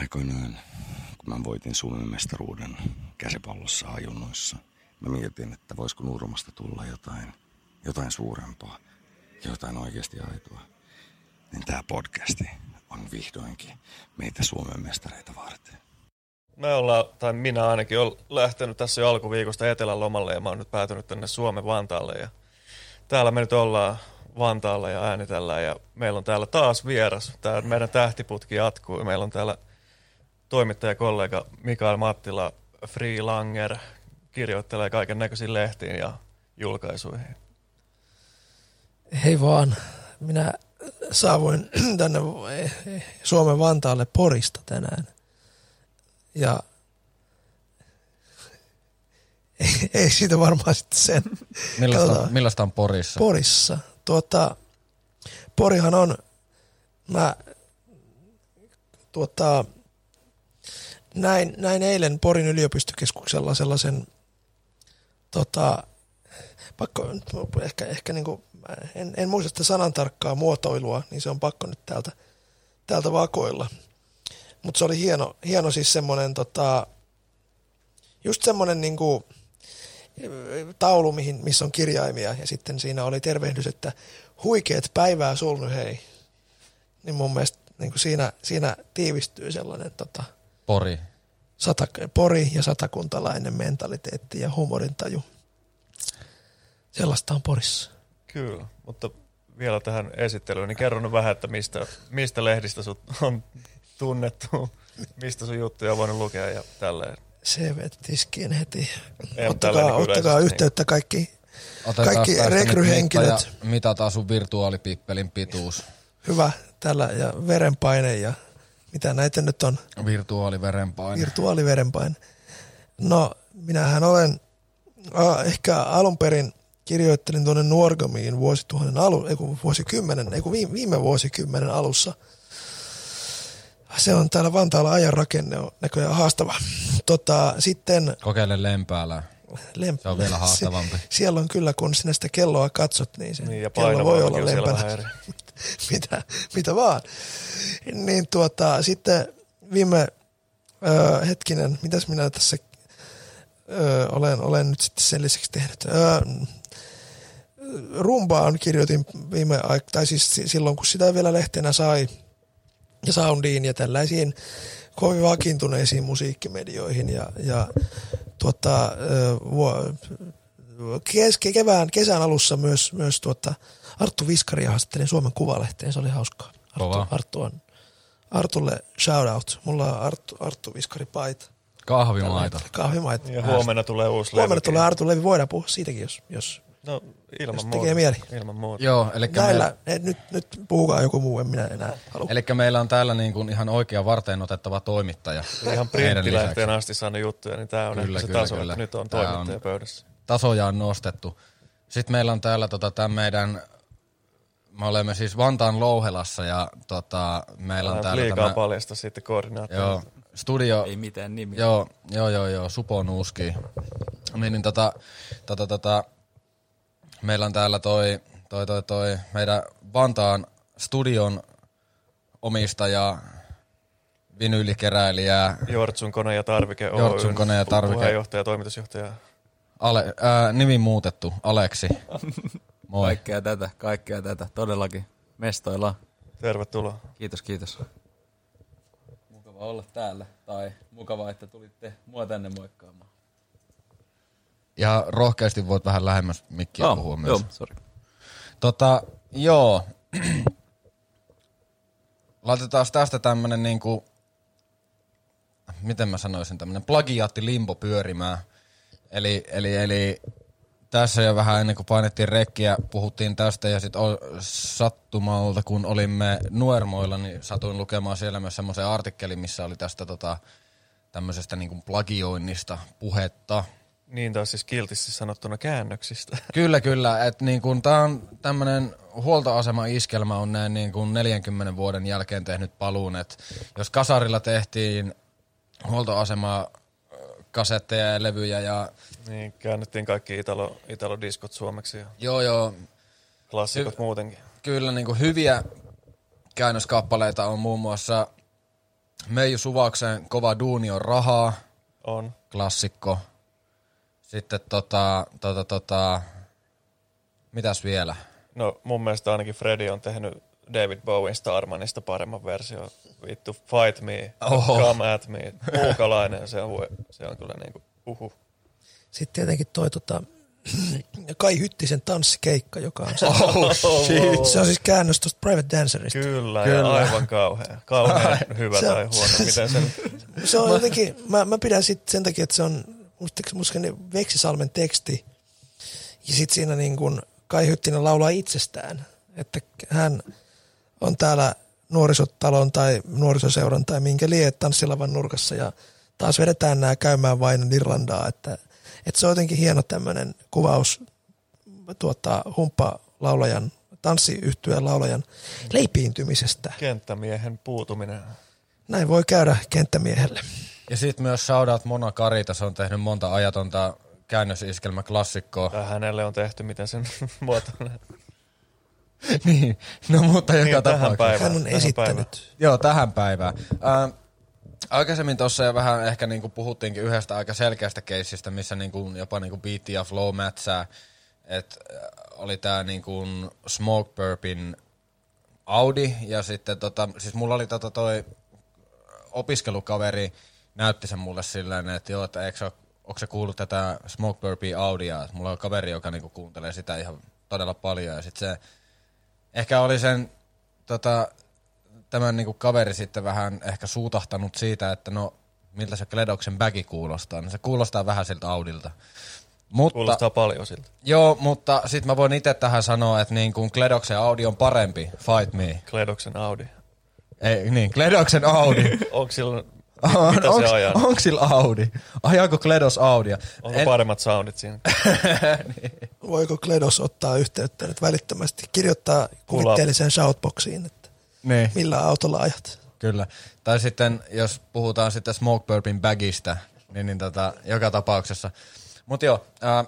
Aikoinaan, kun mä voitin Suomen mestaruuden käsipallossa ajunnoissa, mä mietin, että voisiko Nurmasta tulla jotain, jotain suurempaa, jotain oikeasti aitoa. Niin tämä podcasti on vihdoinkin meitä Suomen mestareita varten. Me ollaan, tai minä ainakin, olen lähtenyt tässä jo alkuviikosta etelän lomalle ja mä oon nyt päätynyt tänne Suomen Vantaalle. Ja täällä me nyt ollaan Vantaalla ja äänitellään ja meillä on täällä taas vieras. Tämä meidän tähtiputki jatkuu. Meillä on täällä toimittajakollega Mikael Mattila, freelanger, kirjoittelee kaiken näköisiin lehtiin ja julkaisuihin. Hei vaan, minä saavuin tänne Suomen Vantaalle Porista tänään. Ja ei, ei siitä varmaan sitten sen. Millaista, Katsotaan. millaista on Porissa? Porissa. Tuota, Porihan on, mä tuota, näin, näin eilen Porin yliopistokeskuksella sellaisen, tota, pakko, ehkä, ehkä niinku, en, en muista sitä sanan tarkkaa muotoilua, niin se on pakko nyt täältä, täältä vakoilla. Mutta se oli hieno, hieno siis semmoinen, tota, just semmoinen niinku, taulu, mihin, missä on kirjaimia ja sitten siinä oli tervehdys, että huikeet päivää sul hei. Niin mun mielestä niin kuin siinä, siinä tiivistyy sellainen tota, Pori. sata, pori- ja satakuntalainen mentaliteetti ja humorintaju. Sellaista on Porissa. Kyllä, mutta vielä tähän esittelyyn, niin kerro nyt vähän, että mistä, mistä lehdistä sut on tunnettu, mistä sun juttuja on voinut lukea ja tälleen. CV tiskiin heti. En ottakaa niin ottakaa yhteyttä kaikki. Otetaan Kaikki rekryhenkilöt. Mitataan sun virtuaalipippelin pituus. Hyvä tällä ja verenpaine ja mitä näitä nyt on. Virtuaaliverenpaine. virtuaaliverenpaine. No, minähän olen äh, ehkä alun perin kirjoittelin tuonne Nuorgamiin vuosituhannen alu, ei kun vuosikymmenen, ei kun viime, viime vuosikymmenen alussa. Se on täällä Vantaalla ajan rakenne on näköjään haastava. Tota, sitten Kokeile lempäällä. lemp- Se on vielä haastavampi. siellä on kyllä, kun sinä sitä kelloa katsot, niin se Niin, ja kello voi olla lempänä. mitä, mitä vaan. Niin tuota, sitten viime ö, hetkinen, mitäs minä tässä ö, olen, olen nyt sitten sen lisäksi tehnyt. Ö, rumbaan kirjoitin viime aik- tai siis si- silloin kun sitä vielä lehtenä sai ja soundiin ja tällaisiin kovin vakiintuneisiin musiikkimedioihin ja, ja tuota, ö, vuo, kes, kevään, kesän alussa myös, myös tuota, Arttu Viskaria haastattelin Suomen Kuvalehteen, se oli hauskaa. Arttu. Arttu on, Artulle shout out. Mulla on Arttu, Arttu Viskari paita. Kahvimaito. Kahvimaita. Ja huomenna tulee uusi Huomenna levykin. tulee Arttu Levi, voidaan puhua siitäkin, jos, jos No ilman jos muuta. tekee mieli. Ilman muuta. Joo, eli näillä, meillä, ne, nyt, nyt puhukaa joku muu, en minä enää halua. eli meillä on täällä niin kuin ihan oikea varteen otettava toimittaja. Ihan lisäksi. asti saanut juttuja, niin tämä on Kyllä, kyllä, se kyllä, taso, kyllä. että nyt on Tää on- toimittaja pöydässä. Tasoja on nostettu. Sitten meillä on täällä tota, tämän meidän, me olemme siis Vantaan Louhelassa ja tota, meillä on Älä täällä liikaa tämä, paljasta sitten koordinaattoria. joo, studio, Ei mitään nimiä. Joo, joo, joo, joo, Supo Nuuski. Niin, niin tota, tota, tota, meillä on täällä toi, toi, toi, toi meidän Vantaan studion omistaja, vinyyllikeräilijä, Jortsun kone ja tarvike Oy. Jortsun kone ja tarvike. Puheenjohtaja, toimitusjohtaja. Ale, ää, nimi muutettu, Aleksi. Moi. Kaikkea tätä, kaikkea tätä. Todellakin. Mestoillaan. Tervetuloa. Kiitos, kiitos. Mukava olla täällä. Tai mukava, että tulitte mua tänne moikkaamaan. Ja rohkeasti voit vähän lähemmäs mikkiä Oh, puhua myös. joo, sorry. Tota, joo. Laitetaan tästä tämmönen niinku, miten mä sanoisin, tämmönen plagiaatti limbo pyörimään. Eli, eli, eli tässä jo vähän ennen kuin painettiin rekkiä, puhuttiin tästä ja sitten sattumalta, kun olimme Nuermoilla, niin satuin lukemaan siellä myös semmoisen artikkelin, missä oli tästä tota, tämmöisestä niinku plagioinnista puhetta. Niin taas siis kiltisti sanottuna käännöksistä. Kyllä, kyllä. Että niin kun tää on tämmönen huoltoasema-iskelmä on näin niin kuin 40 vuoden jälkeen tehnyt paluun. Et jos kasarilla tehtiin huoltoasema kasetteja ja levyjä ja Niin, käännettiin kaikki Italo, Italo-diskot suomeksi ja joo joo, klassikot Hy- muutenkin. kyllä niin kuin hyviä käännöskappaleita on muun muassa Meiju Suvakseen Kova duuni on rahaa, On. klassikko. Sitten tota, tota, tota, mitäs vielä? No mun mielestä ainakin Freddy on tehnyt David Bowen Starmanista paremman versio. Vittu, fight me, Oho. come at me. Muukalainen, se on, se on kyllä niinku, uhu. Sitten tietenkin toi tota, Kai Hyttisen tanssikeikka, joka on se, Oh, shit. se on siis käännös tuosta Private Dancerista. Kyllä, Kyllä. ja aivan kauhea. Kauhean hyvä Se- tai huono. Miten sen... Se on jotenkin, mä, mä pidän sit sen takia, että se on musta, musta ne Veksisalmen teksti. Ja sitten siinä niin kun Kai Hyttinen laulaa itsestään. Että hän on täällä nuorisotalon tai nuorisoseuran tai minkä lie tanssilavan nurkassa ja taas vedetään nämä käymään vain Irlandaa. Että, että se on jotenkin hieno tämmöinen kuvaus tuota, humppa-laulajan, tanssiyhtyeen laulajan leipiintymisestä. Kenttämiehen puutuminen. Näin voi käydä kenttämiehelle. Ja sitten myös shoutout Mona Karita, se on tehnyt monta ajatonta käännösiskelmä klassikkoa. Tai hänelle on tehty, miten sen muotoinen. niin, no mutta joka Niin, tähän tapauksessa. päivään. Hän on tähän esittänyt. Joo, tähän päivään. Ää, aikaisemmin tuossa jo vähän ehkä niinku puhuttiinkin yhdestä aika selkeästä keissistä, missä niinku jopa niinku beat ja flow mätsää. Et äh, oli tää niinku Smoke Burpin Audi ja sitten tota, siis mulla oli tota toi opiskelukaveri näytti sen mulle silleen, että joo, että eikö onko se kuullut tätä Smoke Burpin Audia, että mulla on kaveri, joka niinku kuuntelee sitä ihan todella paljon ja sitten se ehkä oli sen tota, tämän niinku kaveri sitten vähän ehkä suutahtanut siitä, että no miltä se Kledoksen bagi kuulostaa. No se kuulostaa vähän siltä Audilta. Mutta, Kuulostaa paljon siltä. joo, mutta sitten mä voin itse tähän sanoa, että niin kuin Kledoksen Audi on parempi, fight me. Kledoksen Audi. Ei, niin, Kledoksen Audi. Onko sillä, on, mitä onks, se ajaa? sillä Audi? Ajaako Kledos Audia? Onko paremmat soundit siinä? Voiko Kledos ottaa yhteyttä nyt välittömästi, kirjoittaa kuvitteelliseen shoutboxiin, että niin. millä autolla ajat? Kyllä. Tai sitten, jos puhutaan sitten Smoke Burpin bagista, niin, niin tota, joka tapauksessa. Mutta joo, ää,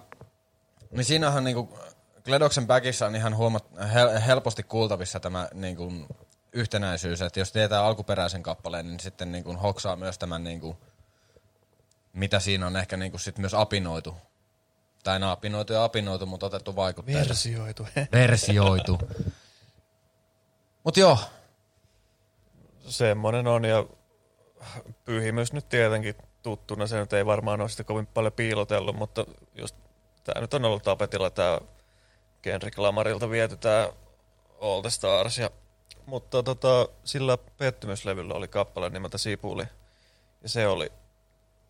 niin siinähän niinku, Kledoksen bagissa on ihan huomat, hel, helposti kuultavissa tämä niinku, yhtenäisyys, että jos tietää alkuperäisen kappaleen, niin sitten niinku, hoksaa myös tämän, niinku, mitä siinä on ehkä niinku, sit myös apinoitu. Tai no, apinoitu ja apinoitu, mutta otettu vaikutteita. Versioitu. Versioitu. Mut joo, Semmoinen on ja pyhimys nyt tietenkin tuttuna. Se nyt ei varmaan ole sitä kovin paljon piilotellut, mutta just tämä nyt on ollut tapetilla tämä Kendrick Lamarilta viety tämä All the Stars. Ja, mutta tota, sillä pettymyslevyllä oli kappale nimeltä Sipuli. Ja se oli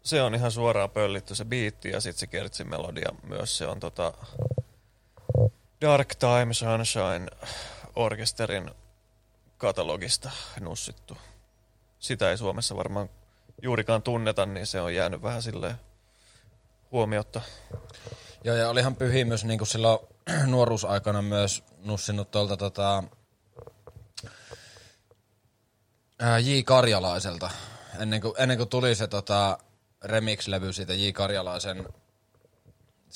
se on ihan suoraan pöllitty se biitti ja sitten se kertsin melodia myös. Se on tota Dark Time Sunshine orkesterin katalogista nussittu. Sitä ei Suomessa varmaan juurikaan tunneta, niin se on jäänyt vähän silleen huomiotta. Joo, ja olihan pyhimys niin kuin silloin nuoruusaikana myös nussinut tuolta tota, J. Karjalaiselta. Ennen kuin, ennen kuin tuli se tota, remix-levy siitä J. Karjalaisen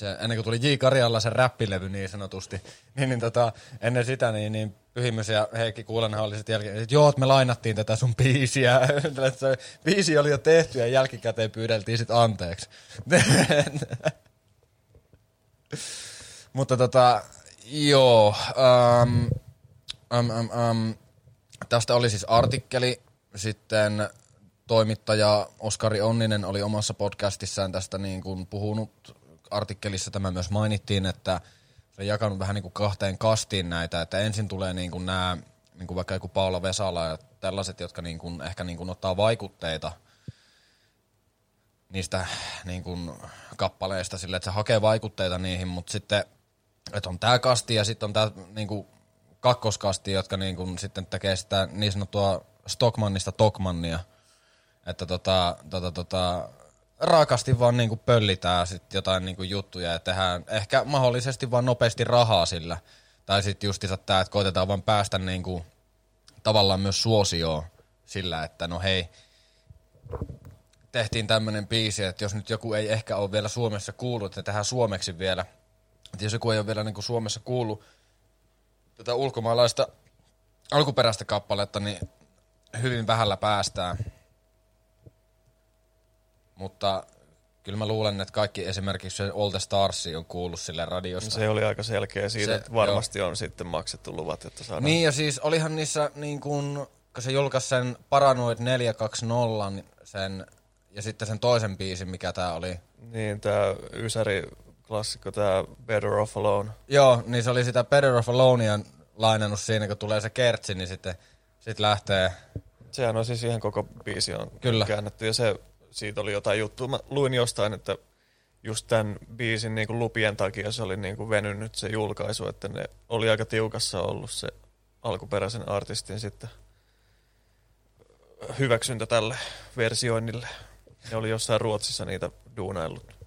se, ennen kuin tuli J. Karjalaisen räppilevy niin sanotusti, niin, niin tota, ennen sitä niin, niin Pyhimys ja Heikki Kuulenhan oli sitten jälkeen, että joo, että me lainattiin tätä sun biisiä. Se biisi oli jo tehty ja jälkikäteen pyydeltiin sitten anteeksi. Mutta tota, joo, um, um, um, um, tästä oli siis artikkeli, sitten toimittaja Oskari Onninen oli omassa podcastissaan tästä niin kuin puhunut, artikkelissa tämä myös mainittiin, että se on jakanut vähän niin kuin kahteen kastiin näitä, että ensin tulee niin kuin nämä, niin kuin vaikka joku Paula Vesala ja tällaiset, jotka niin kuin ehkä niin kuin ottaa vaikutteita niistä niin kuin kappaleista sille, että se hakee vaikutteita niihin, mutta sitten, että on tämä kasti ja sitten on tämä niin kuin kakkoskasti, jotka niin kuin sitten tekee sitä niin sanottua Stockmannista Tokmannia, että tota, tota, tota, raakasti vaan niinku pöllitään sit jotain niinku juttuja ja tehdään ehkä mahdollisesti vaan nopeasti rahaa sillä. Tai sitten justiinsa tää, että koitetaan vaan päästä niinku tavallaan myös suosioon sillä, että no hei, tehtiin tämmönen biisi, että jos nyt joku ei ehkä ole vielä Suomessa kuullut, että tehdään suomeksi vielä. Että jos joku ei ole vielä niinku Suomessa kuullut tätä ulkomaalaista alkuperäistä kappaletta, niin hyvin vähällä päästään. Mutta kyllä mä luulen, että kaikki esimerkiksi se All the Stars on kuullut sille radiosta. Se oli aika selkeä siitä, Se- että varmasti on sitten maksettu luvat, että saadaan. Niin ja siis olihan niissä niin kuin, kun se julkaisi sen Paranoid 420 niin sen, ja sitten sen toisen biisin, mikä tää oli. Niin, tää Ysäri klassikko, tää Better Off Alone. Joo, niin se oli sitä Better of Alonea lainannut siinä, kun tulee se kertsi, niin sitten sit lähtee. Sehän on siis ihan koko biisi on Kyllä. käännetty ja se, siitä oli jotain juttua. Mä luin jostain, että just tämän biisin niin kuin lupien takia se oli niin kuin venynyt se julkaisu, että ne oli aika tiukassa ollut se alkuperäisen artistin sitten hyväksyntä tälle versioinnille. Ne oli jossain Ruotsissa niitä duunaillut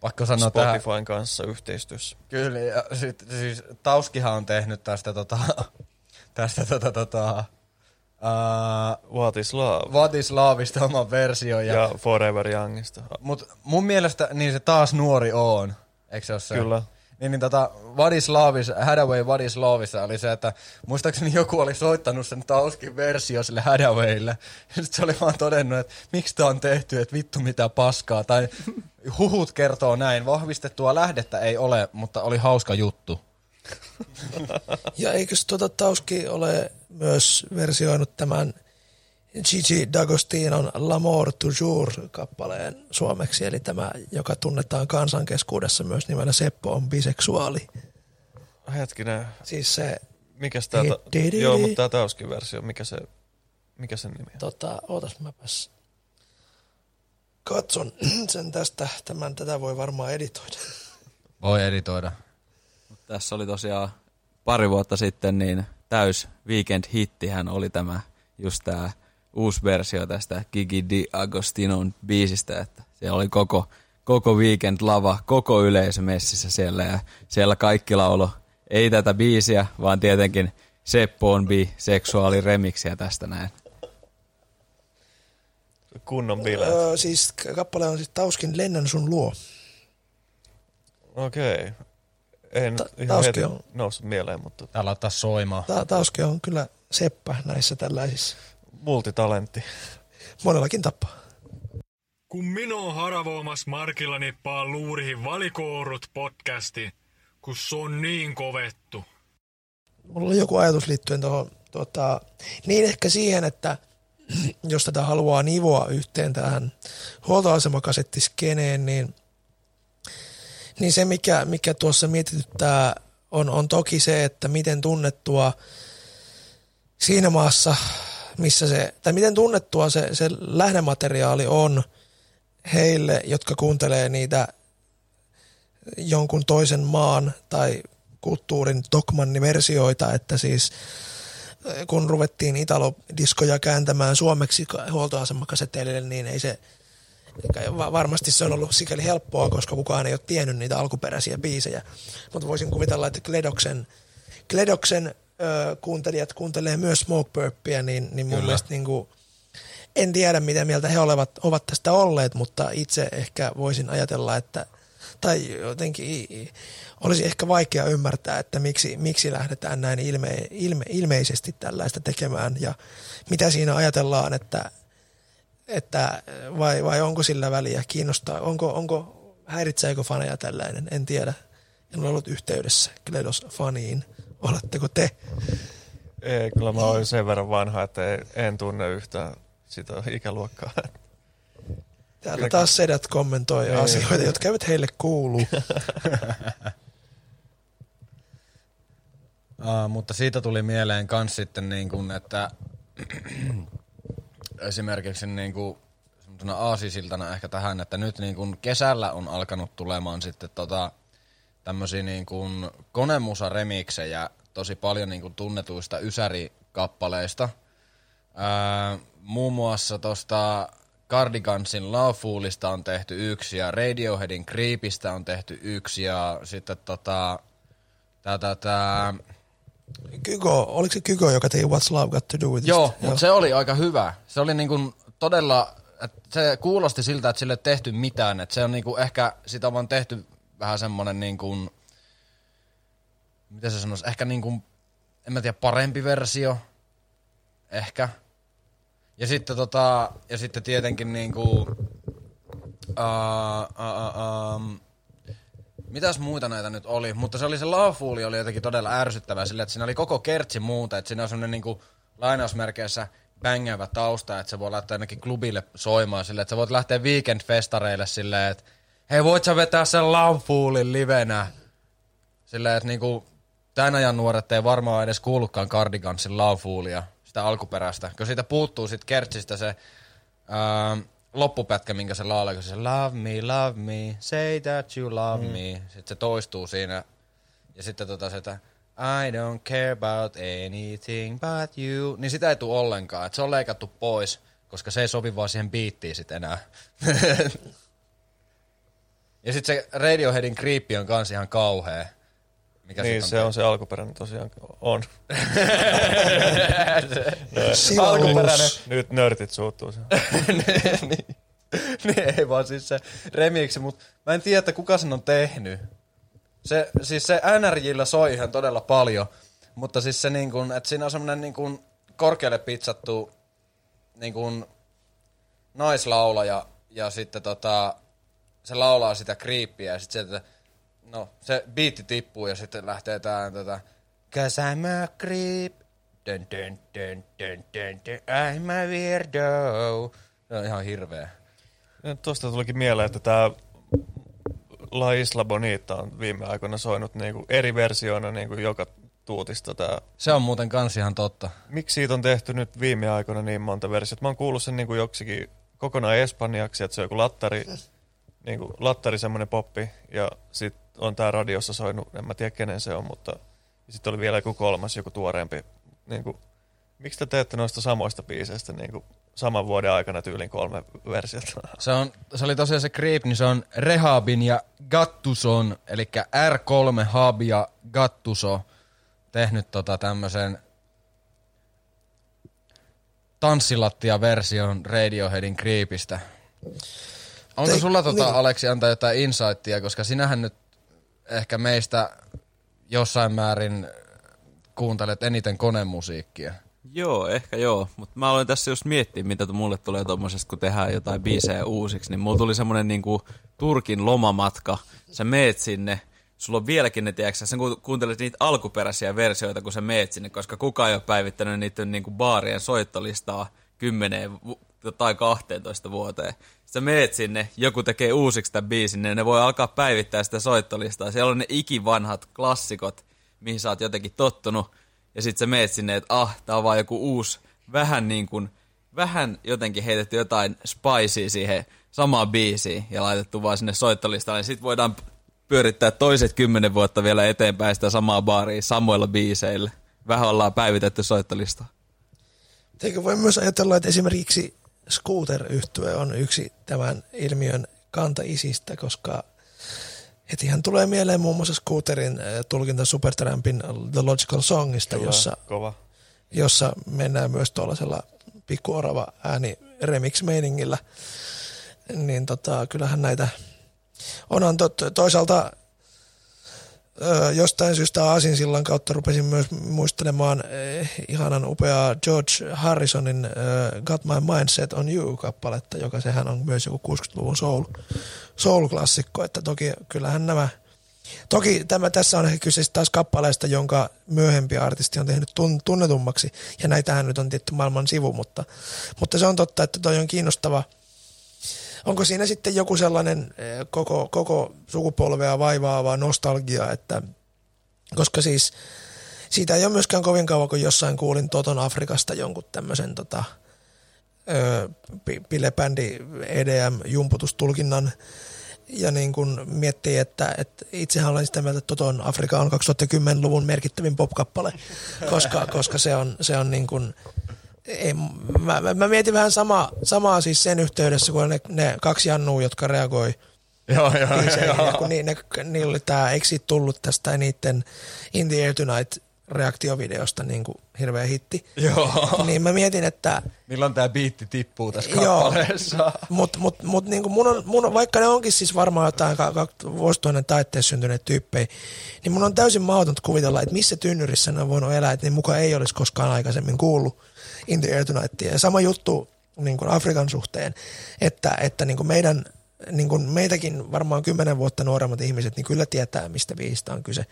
Pakko sanoa tähän. Spotifyn kanssa yhteistyössä. Kyllä, ja sit, siis Tauskihan on tehnyt tästä tota, tästä tota, tota, uh, What is Love? What is Loveista oman version. Ja, Ja Forever Youngista. Mut mun mielestä niin se taas nuori on. Eikö se ole se? Kyllä. Niin, niin tota, What is Loveissa, Hadaway What is Loveissa oli se, että muistaakseni joku oli soittanut sen Tauskin versio sille Hadawaylle. Ja sit se oli vaan todennut, että miksi tää on tehty, että vittu mitä paskaa. Tai huhut kertoo näin, vahvistettua lähdettä ei ole, mutta oli hauska juttu. Ja eikös tuota Tauski ole myös versioinut tämän Gigi D'Agostinon L'amour toujours kappaleen suomeksi, eli tämä, joka tunnetaan kansankeskuudessa myös nimellä Seppo on biseksuaali. Hetkinen, Siis se, mikäs tää... Ta- joo, mutta tää Tauskin versio, mikä se, mikä sen nimi on? tota, ootas mäpäs katson sen tästä, tämän, tätä voi varmaan editoida. Voi editoida. Tässä oli tosiaan pari vuotta sitten niin täys weekend-hittihän oli tämä just tämä uusi versio tästä Gigi Di Agostinon biisistä, että siellä oli koko, koko weekend lava, koko yleisö messissä siellä ja siellä kaikki laulo ei tätä biisiä, vaan tietenkin Seppo on bi seksuaali remiksiä tästä näin. Kunnon bileet. Öö, siis kappale on siis Tauskin Lennän sun luo. Okei. Okay. En Ta- ihan heti on- noussut mieleen, mutta ottaa soimaan. Ta- Tauski on kyllä seppä näissä tällaisissa. multitalentti. Monellakin tapaa. Kun minua haravoimas markilla nippaa luurihin valikourut podcasti, kun se on niin kovettu. Mulla oli joku ajatus liittyen tuohon, tota, niin ehkä siihen, että jos tätä haluaa nivoa yhteen tähän huoltoasemakasettiskeneen, niin, niin se mikä, mikä tuossa mietityttää on, on toki se, että miten tunnettua siinä maassa, missä se, tai miten tunnettua se, se lähdemateriaali on heille, jotka kuuntelee niitä jonkun toisen maan tai kulttuurin Tokmanni-versioita, että siis äh, kun ruvettiin Italo-diskoja kääntämään suomeksi ka- huoltoasemakaseteille, niin ei se, varmasti se on ollut sikäli helppoa, koska kukaan ei ole tiennyt niitä alkuperäisiä biisejä. Mutta voisin kuvitella, että Kledoksen, Kledoksen ö, kuuntelijat kuuntelee myös Smoke Purpia, niin, niin mun Kyllä. mielestä niin kuin, en tiedä, mitä mieltä he olevat, ovat tästä olleet, mutta itse ehkä voisin ajatella, että tai jotenkin olisi ehkä vaikea ymmärtää, että miksi, miksi lähdetään näin ilme, ilme, ilmeisesti tällaista tekemään ja mitä siinä ajatellaan, että, että vai, vai onko sillä väliä, kiinnostaa, onko, onko häiritseekö faneja tällainen, en tiedä. En ole ollut yhteydessä Kledos faniin. Oletteko te? Ei, kyllä mä oon sen verran vanha, että ei, en tunne yhtään sitä ikäluokkaa. Täällä taas sedät kommentoi Ei. asioita, jotka eivät heille kuulu. Uh, mutta siitä tuli mieleen kans sitten niin kuin, että esimerkiksi niin kuin aasisiltana ehkä tähän, että nyt niin kuin kesällä on alkanut tulemaan sitten tota, tämmöisiä niin kuin konemusa-remiksejä tosi paljon niin kuin tunnetuista ysärikappaleista. Ää, muun muassa tosta Cardigansin Lawfulista on tehty yksi ja Radioheadin Creepistä on tehty yksi ja sitten tota, tää, tää, tää, Kygo, oliko se Kygo, joka teki What's Love Got To Do With It? Joo, mutta se oli aika hyvä. Se oli niinku todella, että se kuulosti siltä, että sille ei tehty mitään. Että se on niinku ehkä, sitä on vaan tehty vähän semmonen niinku, mitä se sanoisi, ehkä niinku, en mä tiedä, parempi versio. Ehkä. Ja sitten tota, ja sitten tietenkin niinku, Uh, uh, uh, um, mitäs muita näitä nyt oli? Mutta se oli se Lawful oli jotenkin todella ärsyttävää sillä, että siinä oli koko kertsi muuta. Että siinä on semmoinen niinku lainausmerkeissä bängäävä tausta, että se voi laittaa ainakin klubille soimaan silleen, että sä voit lähteä weekend-festareille silleen, että hei voit sä vetää sen Lawfulin livenä? Silleen, että niinku tämän ajan nuoret ei varmaan edes kuullutkaan Cardigansin Lawfulia, sitä alkuperäistä. Kun siitä puuttuu sit kertsistä se ää, loppupätkä, minkä se laulaa, kun se love me, love me, say that you love mm. me. Sitten se toistuu siinä. Ja sitten tota se, että I don't care about anything but you. Niin sitä ei tule ollenkaan. Et se on leikattu pois, koska se ei sovi vaan siihen biittiin sit enää. ja sitten se Radioheadin kriippi on kans ihan kauhea. Mikä Niin, sit se on se alkuperäinen tosiaan. On. Alkuperäinen. Nyt nörtit suuttuu se. niin, niin, ei vaan siis se remiksi, mutta mä en tiedä, että kuka sen on tehnyt. Se, siis se NRJllä soi ihan todella paljon, mutta siis se niin kuin, että siinä on semmoinen niin kuin korkealle pizzattu niin kuin naislaulaja ja sitten tota, se laulaa sitä kriippiä ja sitten sieltä, no se biitti tippuu ja sitten lähtee tää tota, Cause I'm a creep, dun, dun, dun, dun, dun, dun, I'm a weirdo. Se on ihan hirveä. Ja Tuosta tulikin mieleen, että tämä La Isla Bonita on viime aikoina soinut niinku eri versioina niinku joka tuutista. Tää. Se on muuten kans ihan totta. Miksi siitä on tehty nyt viime aikoina niin monta versiota? Mä oon kuullut sen niinku joksikin kokonaan espanjaksi, että se on joku lattari, niinku lattari semmoinen poppi. Ja sit on tää radiossa soinut, en mä tiedä kenen se on, mutta sitten oli vielä joku kolmas, joku tuoreempi. Niinku, miksi te teette noista samoista biiseistä niinku saman vuoden aikana tyylin kolme versiota? Se, on, se oli tosiaan se Creep, niin se on Rehabin ja Gattuson, eli R3 Hab ja Gattuso tehnyt tota tämmösen tanssilattia-version Radioheadin Creepistä. Onko Te- sulla tota, niin. Aleksi antaa jotain insightia, koska sinähän nyt ehkä meistä jossain määrin kuuntelet eniten konemusiikkia. Joo, ehkä joo. Mutta mä aloin tässä just miettiä, mitä mulle tulee tommosesta, kun tehdään jotain biisejä uusiksi. Niin mulla tuli semmonen niinku Turkin lomamatka. Sä meet sinne, sulla on vieläkin ne, tiedätkö, sä ku- kuuntelet niitä alkuperäisiä versioita, kun sä meet sinne, koska kukaan ei ole päivittänyt niiden niinku baarien soittolistaa kymmeneen tai 12 vuoteen. Sä meet sinne, joku tekee uusiksi tämän biisin, niin ne voi alkaa päivittää sitä soittolistaa. Siellä on ne ikivanhat klassikot, mihin sä oot jotenkin tottunut. Ja sit sä meet sinne, että ah, tää on vaan joku uusi, vähän niin kuin, vähän jotenkin heitetty jotain spicea siihen samaan biisiin ja laitettu vaan sinne soittolistalle. Ja sit voidaan pyörittää toiset kymmenen vuotta vielä eteenpäin sitä samaa baaria samoilla biiseillä. Vähän ollaan päivitetty soittolista. Eikö voi myös ajatella, että esimerkiksi scooter yhtye on yksi tämän ilmiön kantaisistä, koska hetihän tulee mieleen muun muassa scooterin eh, tulkinta Supertrampin The Logical Songista, jossa, Kova. jossa mennään myös tuollaisella pikkuorava ääni remix-meiningillä. Niin tota, kyllähän näitä onhan tot, toisaalta jostain syystä Aasinsillan kautta rupesin myös muistelemaan eh, ihanan upeaa George Harrisonin Got My Mindset on You-kappaletta, joka sehän on myös joku 60-luvun soul, soul-klassikko, että toki kyllähän nämä Toki tämä tässä on kyse taas kappaleesta, jonka myöhempi artisti on tehnyt tun, tunnetummaksi, ja näitähän nyt on tietty maailman sivu, mutta, mutta se on totta, että toi on kiinnostava. Onko siinä sitten joku sellainen eh, koko, koko sukupolvea vaivaava nostalgia, että koska siis siitä ei ole myöskään kovin kauan, kun jossain kuulin Toton Afrikasta jonkun tämmöisen tota, pilebändi EDM-jumputustulkinnan ja niin kun miettii, että, että itsehän olen sitä mieltä, että Toton Afrika on 2010-luvun merkittävin popkappale, koska, koska se on, se on niin kuin, ei, mä, mä, mä mietin vähän sama, samaa siis sen yhteydessä, kun ne, ne kaksi Jannua, jotka reagoi Joo, joo, ja kun ni, ne, niillä oli tää, eikö siitä tullut tästä niiden In the Air Tonight reaktiovideosta niin kuin hirveä hitti. Joo. Niin mä mietin, että Milloin tää biitti tippuu tässä Joo. kappaleessa? Mut, mut, mut niin mun on, mun on, vaikka ne onkin siis varmaan jotain ka- ka- vuosituhannen taitteessa syntyneet tyyppejä, niin mun on täysin mahdotonta kuvitella, että missä tynnyrissä ne on voinut elää, että ne mukaan ei olisi koskaan aikaisemmin kuullut In the Air Tonightia. Ja sama juttu niin kuin Afrikan suhteen, että, että niin kuin meidän niin kuin meitäkin varmaan kymmenen vuotta nuoremmat ihmiset, niin kyllä tietää, mistä biisistä on kyse.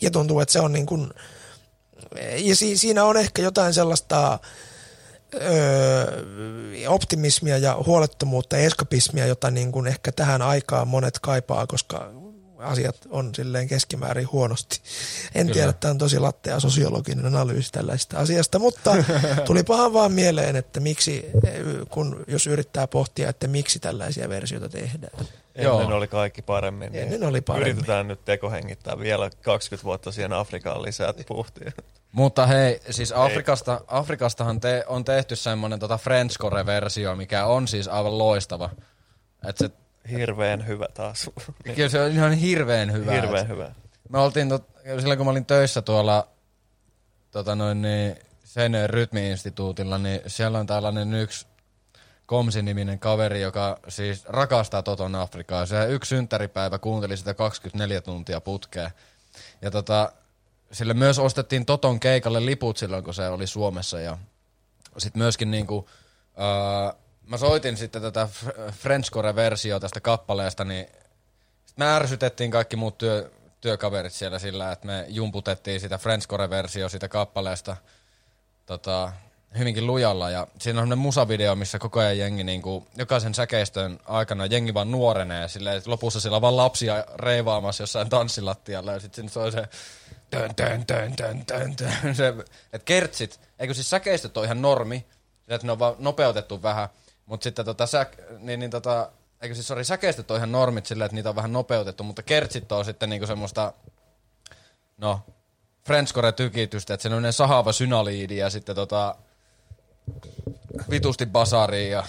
Ja tuntuu, että se on niin kuin, ja si, siinä on ehkä jotain sellaista öö, optimismia ja huolettomuutta ja eskapismia, jota niin kuin ehkä tähän aikaan monet kaipaa, koska asiat on silleen keskimäärin huonosti. En tiedä, että tämä on tosi lattea sosiologinen analyysi tällaista asiasta, mutta tuli pahan vaan mieleen, että miksi, kun jos yrittää pohtia, että miksi tällaisia versioita tehdään. Ennen Joo. oli kaikki paremmin. Niin Ennen oli paremmin. Yritetään nyt tekohengittää vielä 20 vuotta siihen Afrikaan lisää puhtia. Mutta hei, siis Afrikasta, Afrikastahan te, on tehty semmoinen tota Frenchcore-versio, mikä on siis aivan loistava. Et se Hirveän hyvä taas. Kyllä se on ihan hirveän hyvä. Hirveän hyvä. Me oltiin, tot, silloin kun mä olin töissä tuolla tota noin, niin, Seinöjen rytmiinstituutilla, niin siellä on tällainen yksi Komsi-niminen kaveri, joka siis rakastaa Toton Afrikaa. Se yksi synttäripäivä kuunteli sitä 24 tuntia putkeen. Ja tota, sille myös ostettiin Toton keikalle liput silloin, kun se oli Suomessa. Ja sitten myöskin niinku, uh, mä soitin sitten tätä Frenchcore-versiota tästä kappaleesta, niin me ärsytettiin kaikki muut työ, työkaverit siellä sillä, että me jumputettiin sitä Frenchcore-versiota siitä kappaleesta tota, hyvinkin lujalla. Ja siinä on sellainen musavideo, missä koko ajan jengi, niin kuin, jokaisen säkeistön aikana jengi vaan nuorenee. Silleen, lopussa sillä on vaan lapsia reivaamassa jossain tanssilattialla. Ja sitten se on se tön, tön, tön, tön, tön, tön. se, että kertsit, eikö siis säkeistöt on ihan normi, että ne on vaan nopeutettu vähän. Mutta sitten tota, sä, niin, niin tota, eikö siis, sori, säkeistöt on ihan normit silleen, että niitä on vähän nopeutettu, mutta kertsit on sitten niinku semmoista, no, Frenchcore-tykitystä, että se on sahava synaliidi ja sitten tota, vitusti basariin ja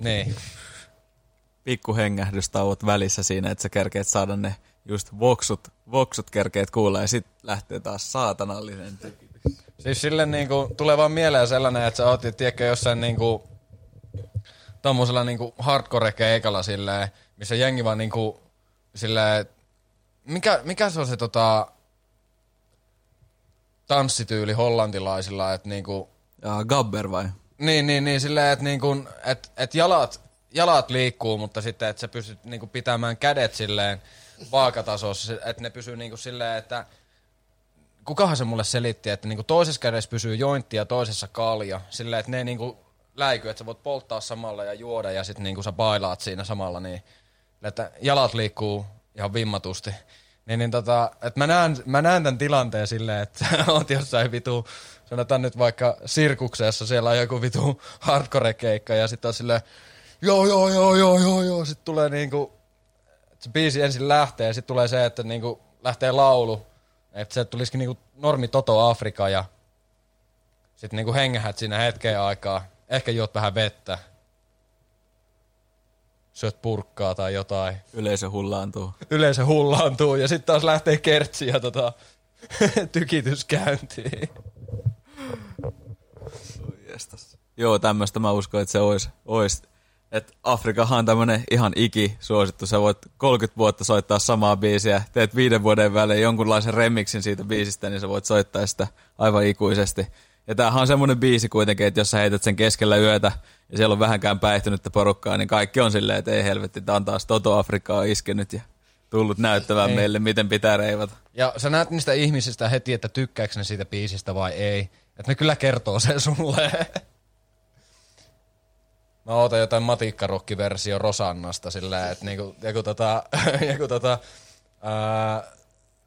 niin. Pikku hengähdystauot välissä siinä, että sä kerkeet saada ne just voksut, voksut kerkeet kuulla ja sitten lähtee taas saatanallinen tykitys. Siis sille niinku, tulee vaan mieleen sellainen, että sä oot, tiedätkö, jossain niinku, tommosella niinku hardcore-keikalla silleen, missä jengi vaan niinku silleen, mikä, mikä se on se tota, tanssityyli hollantilaisilla, että niinku... Ja gabber vai? Niin, niin, niin silleen, että niinku, et, et jalat, jalat liikkuu, mutta sitten, että sä pystyt niinku pitämään kädet silleen vaakatasossa, että ne pysyy niinku silleen, että kukahan se mulle selitti, että niinku toisessa kädessä pysyy jointti ja toisessa kalja, silleen, että ne niinku läiky, että sä voit polttaa samalla ja juoda ja sitten niinku sä bailaat siinä samalla, niin että jalat liikkuu ihan vimmatusti. Niin, niin tota, että mä näen, mä näen tämän tilanteen silleen, että sä oot jossain vitu, sanotaan nyt vaikka sirkuksessa, siellä on joku vitu hardcore-keikka ja sitten on silleen, joo, joo, joo, joo, joo, joo, sitten tulee niinku, se biisi ensin lähtee ja sitten tulee se, että niinku lähtee laulu, että se tulisikin niinku normi Toto Afrika ja sitten niinku hengähät siinä hetken aikaa Ehkä juot vähän vettä. Syöt purkkaa tai jotain. Yleisö hullaantuu. Yleisö hullaantuu ja sitten taas lähtee kertsi ja tota, tykitys käyntiin. Joo, tämmöistä mä uskon, että se olisi, olisi että Afrikahan on tämmönen ihan iki suosittu. Sä voit 30 vuotta soittaa samaa biisiä, teet viiden vuoden välein jonkunlaisen remixin siitä biisistä, niin sä voit soittaa sitä aivan ikuisesti. Ja tämähän on semmoinen biisi kuitenkin, että jos sä heität sen keskellä yötä ja siellä on vähänkään päihtynyttä porukkaa, niin kaikki on silleen, että ei helvetti, tämä on taas Toto Afrikkaa iskenyt ja tullut näyttämään ei. meille, miten pitää reivata. Ja sä näet niistä ihmisistä heti, että tykkääkö ne siitä biisistä vai ei. Että ne kyllä kertoo sen sulle. Mä ootan jotain matikkarokkiversio Rosannasta sillä, että niinku, joku tota, joku tota, ää,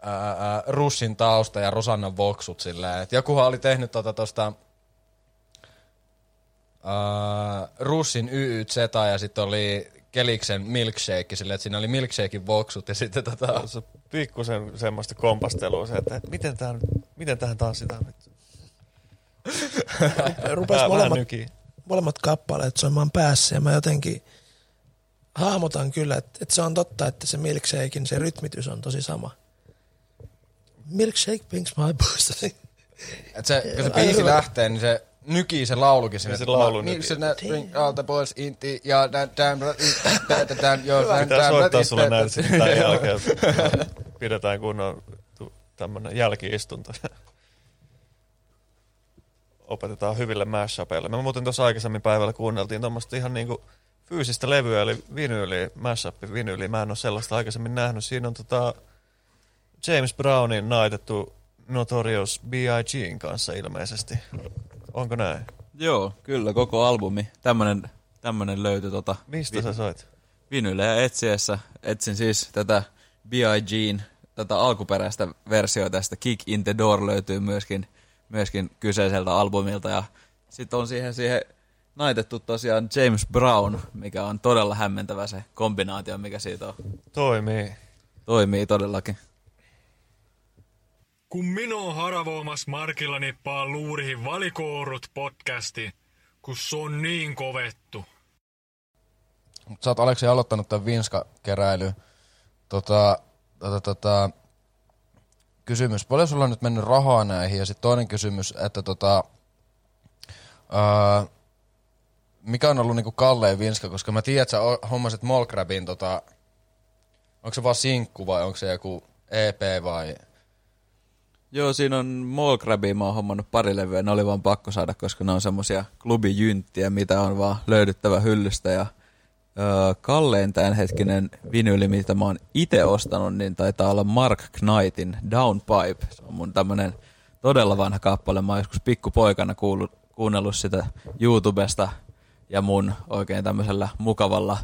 ää, Russin tausta ja Rosannan voksut silleen. Et jokuhan oli tehnyt tota tosta ää, Russin YYZ ja sitten oli Keliksen milkshake silleen, että siinä oli milkshakein voksut ja sitten tota... Se pikkusen semmoista kompastelua se, että miten, tähän, miten tähän tanssitaan nyt? Rupes molemmat, molemmat kappaleet soimaan päässä ja mä jotenkin hahmotan kyllä, että, että se on totta, että se milkshakein se rytmitys on tosi sama milkshake pinks my pussy. Et se, kun se biisi lähtee, niin se nykii se laulukin sinne. Se laulu niin, se bring all the boys inti ja dan dan dan joo dan Pitää soittaa sulle näitä sitten tämän jälkeen. Pidetään kunnon tämmönen jälkiistunto. Opetetaan hyville mashupeille. Me muuten tuossa aikaisemmin päivällä kuunneltiin tuommoista ihan niinku fyysistä levyä, eli vinyyli, mashup vinyyli. Mä en ole sellaista aikaisemmin nähnyt. Siinä on tota James Brownin naitettu Notorious B.I.Gin kanssa ilmeisesti. Onko näin? Joo, kyllä, koko albumi. Tämmönen, tämmönen löytyi tota Mistä sä soit? vinylejä etsiessä. Etsin siis tätä B.I.Gin, tätä alkuperäistä versiota tästä Kick in the Door löytyy myöskin, myöskin kyseiseltä albumilta. Ja sitten on siihen, siihen naitettu tosiaan James Brown, mikä on todella hämmentävä se kombinaatio, mikä siitä on. Toimii. Toimii todellakin. Kun minua haravoimas Markilla nippaa luurihin valikoorut podcasti, kun se on niin kovettu. Mut sä oot Aleksi aloittanut tämän Vinska-keräily. Tota, tota, tota, kysymys, paljon sulla on nyt mennyt rahaa näihin? Ja sitten toinen kysymys, että tota, ää, mikä on ollut niinku kallein Vinska? Koska mä tiedän, että sä hommasit Molkrabin, tota, onko se vaan sinkku vai onko se joku EP vai... Joo, siinä on Mall Crabia, mä oon hommannut pari levyä, ne oli vaan pakko saada, koska ne on semmosia klubijynttiä, mitä on vaan löydyttävä hyllystä. Ja öö, kallein tämänhetkinen vinyyli, mitä mä oon itse ostanut, niin taitaa olla Mark Knightin Downpipe. Se on mun tämmönen todella vanha kappale. Mä oon joskus pikkupoikana kuullut, kuunnellut sitä YouTubesta ja mun oikein tämmöisellä mukavalla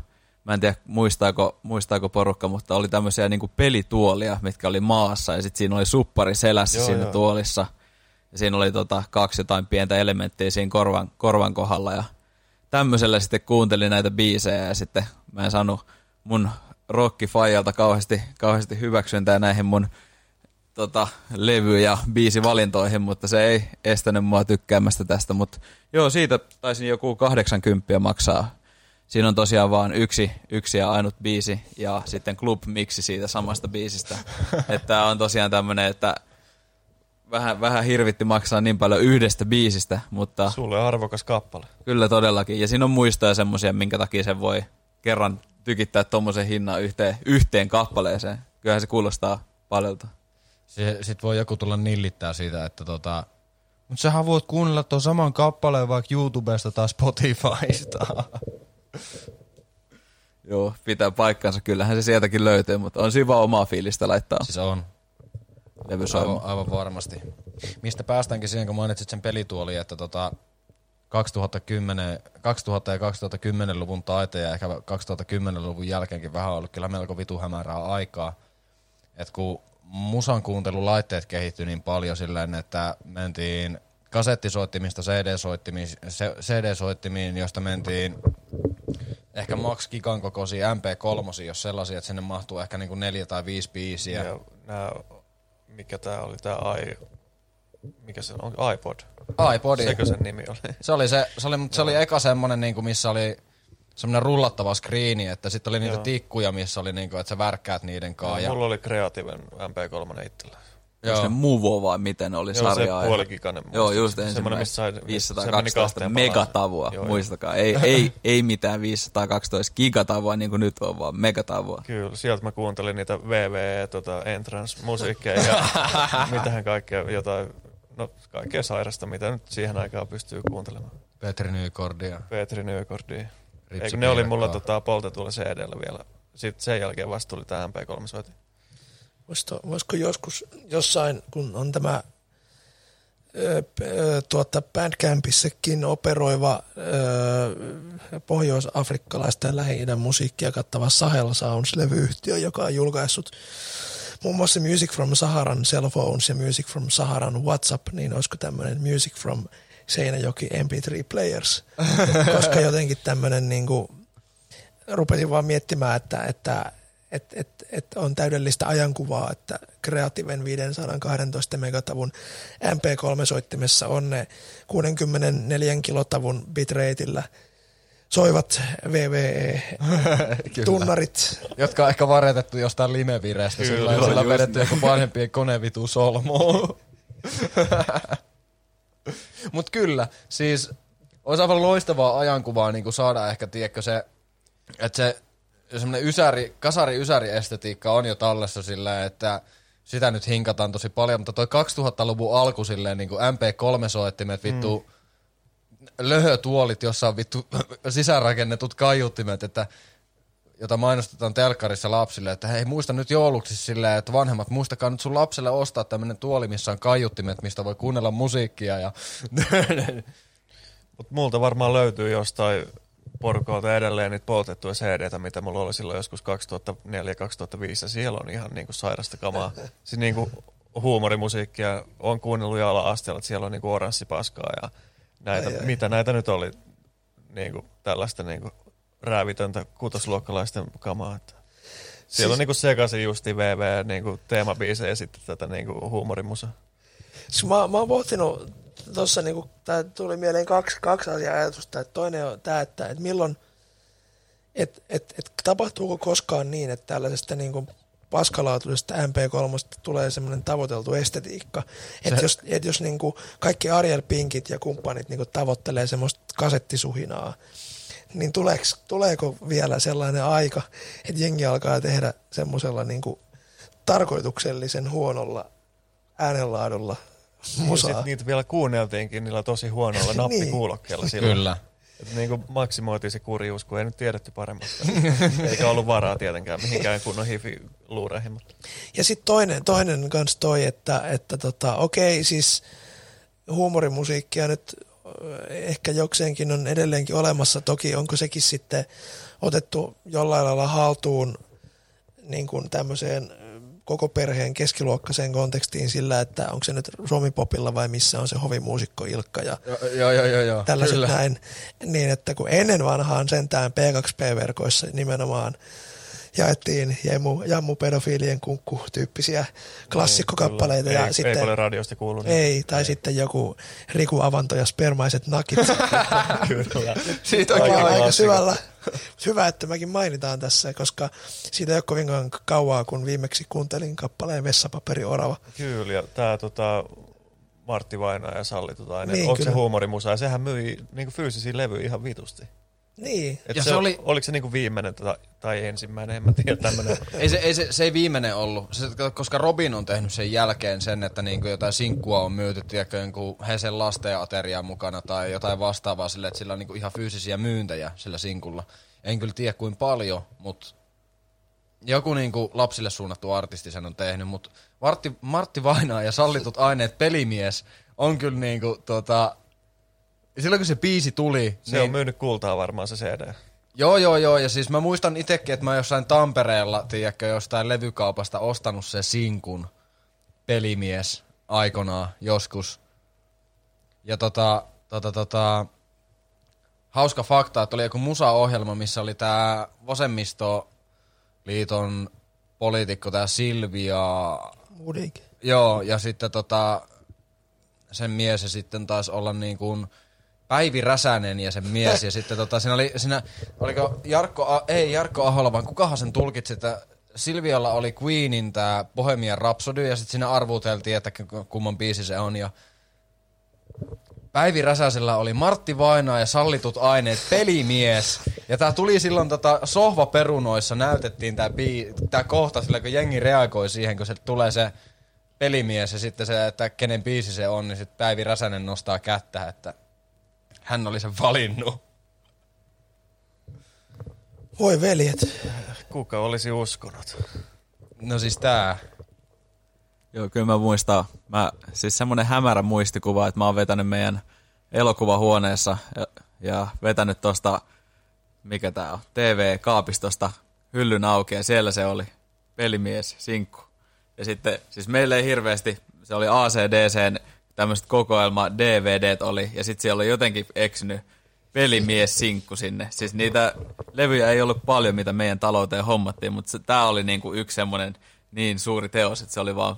Mä en tiedä muistaako, muistaako porukka, mutta oli tämmöisiä niinku pelituolia, mitkä oli maassa ja sitten siinä oli suppari selässä Joo, siinä joo. tuolissa. Ja siinä oli tota kaksi jotain pientä elementtiä siinä korvan, korvan kohdalla ja tämmöisellä sitten kuuntelin näitä biisejä ja sitten mä en saanut mun rockifajalta kauheasti, kauheasti hyväksyntää näihin mun tota, levy- ja biisivalintoihin, mutta se ei estänyt mua tykkäämästä tästä. Mutta joo, siitä taisin joku 80 maksaa. Siinä on tosiaan vaan yksi, yksi ja ainut biisi ja sitten club miksi siitä samasta biisistä. että on tosiaan tämmönen, että vähän, vähän hirvitti maksaa niin paljon yhdestä biisistä, mutta Sulle on arvokas kappale. kyllä todellakin. Ja siinä on muistoja semmosia, minkä takia sen voi kerran tykittää tommosen hinnan yhteen, yhteen kappaleeseen. Kyllähän se kuulostaa paljolta. Se, sit voi joku tulla nillittää siitä, että tota... Mut sähän voit kuunnella tuon saman kappaleen vaikka YouTubesta tai Spotifysta. Joo, pitää paikkansa. Kyllähän se sieltäkin löytyy, mutta on siinä vaan omaa fiilistä laittaa siis on. levy Aivan, aivan varmasti. Mistä päästäänkin siihen, kun mainitsit sen pelituoli, että tota 2010, 2000 ja 2010-luvun taite ja ehkä 2010-luvun jälkeenkin vähän ollut kyllä melko vitu hämärää aikaa. Et kun musan kuuntelulaitteet kehittyi niin paljon silleen, että mentiin kasettisoittimista CD-soittimiin, CD-soittimiin, josta mentiin ehkä max gigan kokoisia MP3, jos sellaisia, että sinne mahtuu ehkä niinku neljä tai viisi biisiä. Ja nää, mikä tää oli, tää i... Mikä se on? iPod. iPodi. Sekö sen nimi oli? Se oli, se, se oli, mutta se oli eka semmonen, niinku, missä oli semmoinen rullattava screeni, että sitten oli niitä Joo. tikkuja, missä oli, niinku, että sä värkkäät niiden kanssa. Ja, Mulla oli kreatiiven MP3 itsellä. Joo. ne Muvo vai miten oli Joo, se sarja? puolikikainen. Joo, just Semmoinen, missä ensimmäinen. sai- se 512 meni kahteen megatavua. Joo, muistakaa. Ei, ei, ei mitään 512 gigatavua niin kuin nyt on, vaan megatavua. Kyllä, sieltä mä kuuntelin niitä VVE, tota, Entrance-musiikkeja ja mitähän kaikkea, jotain, no kaikkea sairasta, mitä nyt siihen aikaan pystyy kuuntelemaan. Petri Nykordia. Petri Nykordia. Eikö ne oli mulla tota, poltetulla CD-llä vielä. Sitten sen jälkeen vasta tuli tää MP3-soitin. Voisiko, voisiko joskus jossain, kun on tämä tuota, Bandcampissakin operoiva pohjois-afrikkalaista ja lähi musiikkia kattava Sahel Sounds-levyyhtiö, joka on julkaissut muun muassa Music from Saharan Cell Phones ja Music from Saharan WhatsApp, niin olisiko tämmöinen Music from Seinäjoki MP3 Players, koska jotenkin tämmöinen niin kuin, rupesin vaan miettimään, että, että et, et, et on täydellistä ajankuvaa, että Creativen 512 megatavun MP3-soittimessa on ne 64 kilotavun bitrateillä soivat VVE-tunnarit. Jotka on ehkä varjetettu jostain limevireestä, sillä, sillä on just vedetty joku vanhempien konevitu solmoon. Mut kyllä, siis olisi aivan loistavaa ajankuvaa niin kuin saada ehkä, tiedätkö se, että se semmoinen ysäri, kasari ysäri estetiikka on jo tallessa silleen, että sitä nyt hinkataan tosi paljon, mutta toi 2000-luvun alku silleen niin kuin MP3-soittimet vittu, löhötuolit, jossa on vittu sisäänrakennetut kaiuttimet, että jota mainostetaan telkkarissa lapsille, että hei muista nyt jouluksi silleen, että vanhemmat muistakaa nyt sun lapselle ostaa tämmönen tuoli, missä on kaiuttimet, mistä voi kuunnella musiikkia ja Mutta multa varmaan löytyy jostain porukolta edelleen niitä poltettuja cd mitä mulla oli silloin joskus 2004-2005, ja siellä on ihan niinku sairasta kamaa. siis niinku huumorimusiikkia on kuunnellut jo ala-asteella, että siellä on niinku oranssipaskaa ja näitä, Ai, ai. mitä näitä nyt oli, niinku tällaista niinku räävitöntä kutosluokkalaisten kamaa. Että. Siellä Siis- on niinku sekaisin justi VV niinku teemabiisejä ja sitten tätä niinku huumorimusa. Siis mä, mä oon pohtinut tuossa, niinku, tää tuli mieleen kaksi, kaksi asiaa ajatusta. Et toinen on tämä, että et milloin, et, et, et, tapahtuuko koskaan niin, että tällaisesta niinku paskalaatuisesta MP3 tulee semmoinen tavoiteltu estetiikka. Että jos, et jos niinku kaikki Ariel Pinkit ja kumppanit niinku tavoittelee semmoista kasettisuhinaa, niin tuleeko, tuleeko vielä sellainen aika, että jengi alkaa tehdä semmoisella niinku tarkoituksellisen huonolla äänenlaadulla Ja musaa. sit niitä vielä kuunneltiinkin niillä tosi huonoilla Niin. nappikuulokkeilla silloin. kyllä. Että niin kuin maksimoitiin se kurjuus, kun ei nyt tiedetty paremmasta. Eikä ollut varaa tietenkään mihinkään kunnon hifi-luureihin. Mutta Ja sitten toinen, toinen kans toi, että, että tota, okei, siis huumorimusiikkia nyt ehkä jokseenkin on edelleenkin olemassa. Toki onko sekin sitten otettu jollain lailla haltuun niin kuin tämmöiseen koko perheen keskiluokkaiseen kontekstiin sillä, että onko se nyt Suomipopilla vai missä on se hovimuusikko Ilkka ja Joo, joo, joo, joo. tällaiset kyllä. näin, niin että kun ennen vanhaan sentään P2P-verkoissa nimenomaan jaettiin jemu, jammu pedofiilien kunkku tyyppisiä klassikkokappaleita Niin, Kyllä. ja ei, sitten ei paljon radiosta kuulu. Niin. ei, tai sitten joku Riku Avanto ja spermaiset nakit. Kyllä. Siitä onkin aika klassikko. syvällä. Hyvä, että mäkin mainitaan tässä, koska siitä ei ole kovinkaan kauaa, kun viimeksi kuuntelin kappaleen Vessapaperi Orava. Kyllä, ja tämä tota, Martti Vainaa ja Salli tota, Niin, niin, onko se huumorimusa, ja sehän myi niinku fyysisiä levyjä ihan vitusti. Niin, Et Ja se, se oli... oli- Oliko se niinku viimeinen tai, tai ensimmäinen, en mä tiedä tämmönen. Ei se, ei se, se ei viimeinen ollut, se, koska Robin on tehnyt sen jälkeen sen, että niinku jotain sinkkua on myyty, tiedätkö, jonkun Hesen lasten aterian mukana tai jotain vastaavaa sille, että sillä on niinku ihan fyysisiä myyntejä sillä sinkulla. En kyllä tiedä kuin paljon, mutta joku niinku lapsille suunnattu artisti sen on tehnyt, mutta Martti, Martti Vainaa ja sallitut aineet pelimies on kyllä niinku tota, silloin kun se biisi tuli, Se niin. on myynyt kultaa varmaan se CD. Joo, joo, joo. Ja siis mä muistan itekin, että mä jossain Tampereella, tiedätkö, jostain levykaupasta ostanut se sinkun pelimies aikanaan joskus. Ja tota, tota, tota, hauska fakta, että oli joku musa-ohjelma, missä oli tää vasemmistoliiton poliitikko, tää Silvia, Mudik. Joo, ja sitten tota, sen mies ja sitten taas olla niin kuin Päivi Räsänen ja sen mies. Ja sitten tota, siinä oli, siinä, oliko Jarkko, A- ei Jarkko Ahola, vaan kukahan sen tulkitsi, että Silvialla oli Queenin tää Bohemian Rhapsody ja sitten siinä arvuteltiin, että ku- kumman biisi se on. Ja Päivi Räsäsellä oli Martti Vainaa ja sallitut aineet pelimies. Ja tää tuli silloin tota sohvaperunoissa, näytettiin tää, bii, tää kohta sillä, kun jengi reagoi siihen, kun se tulee se pelimies ja sitten se, että kenen biisi se on, niin sitten Päivi Räsänen nostaa kättä, että hän oli sen valinnut. Voi veljet. Kuka olisi uskonut? No siis tää. Joo, kyllä mä muistan. Mä, siis semmonen hämärä muistikuva, että mä oon vetänyt meidän elokuvahuoneessa ja, ja vetänyt tosta, mikä tää on, TV-kaapistosta hyllyn auki ja siellä se oli pelimies, sinkku. Ja sitten, siis meillä ei hirveästi, se oli ACDCn tämmöiset kokoelma DVDt oli ja sitten siellä oli jotenkin eksynyt pelimies sinkku sinne. Siis niitä levyjä ei ollut paljon, mitä meidän talouteen hommattiin, mutta tämä oli niinku yksi semmoinen niin suuri teos, että se oli vaan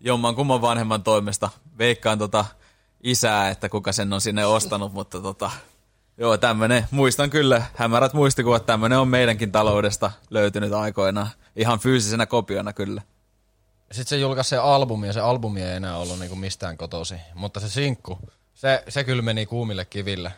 jomman kumman vanhemman toimesta. Veikkaan tota isää, että kuka sen on sinne ostanut, mutta tota, joo, tämmönen, muistan kyllä, hämärät muistikuvat, tämmönen on meidänkin taloudesta löytynyt aikoinaan. Ihan fyysisenä kopiona kyllä. Sitten se julkaisi se albumi ja se albumi ei enää ollut niinku mistään kotosi. Mutta se sinkku, se, se kyllä meni kuumille kiville.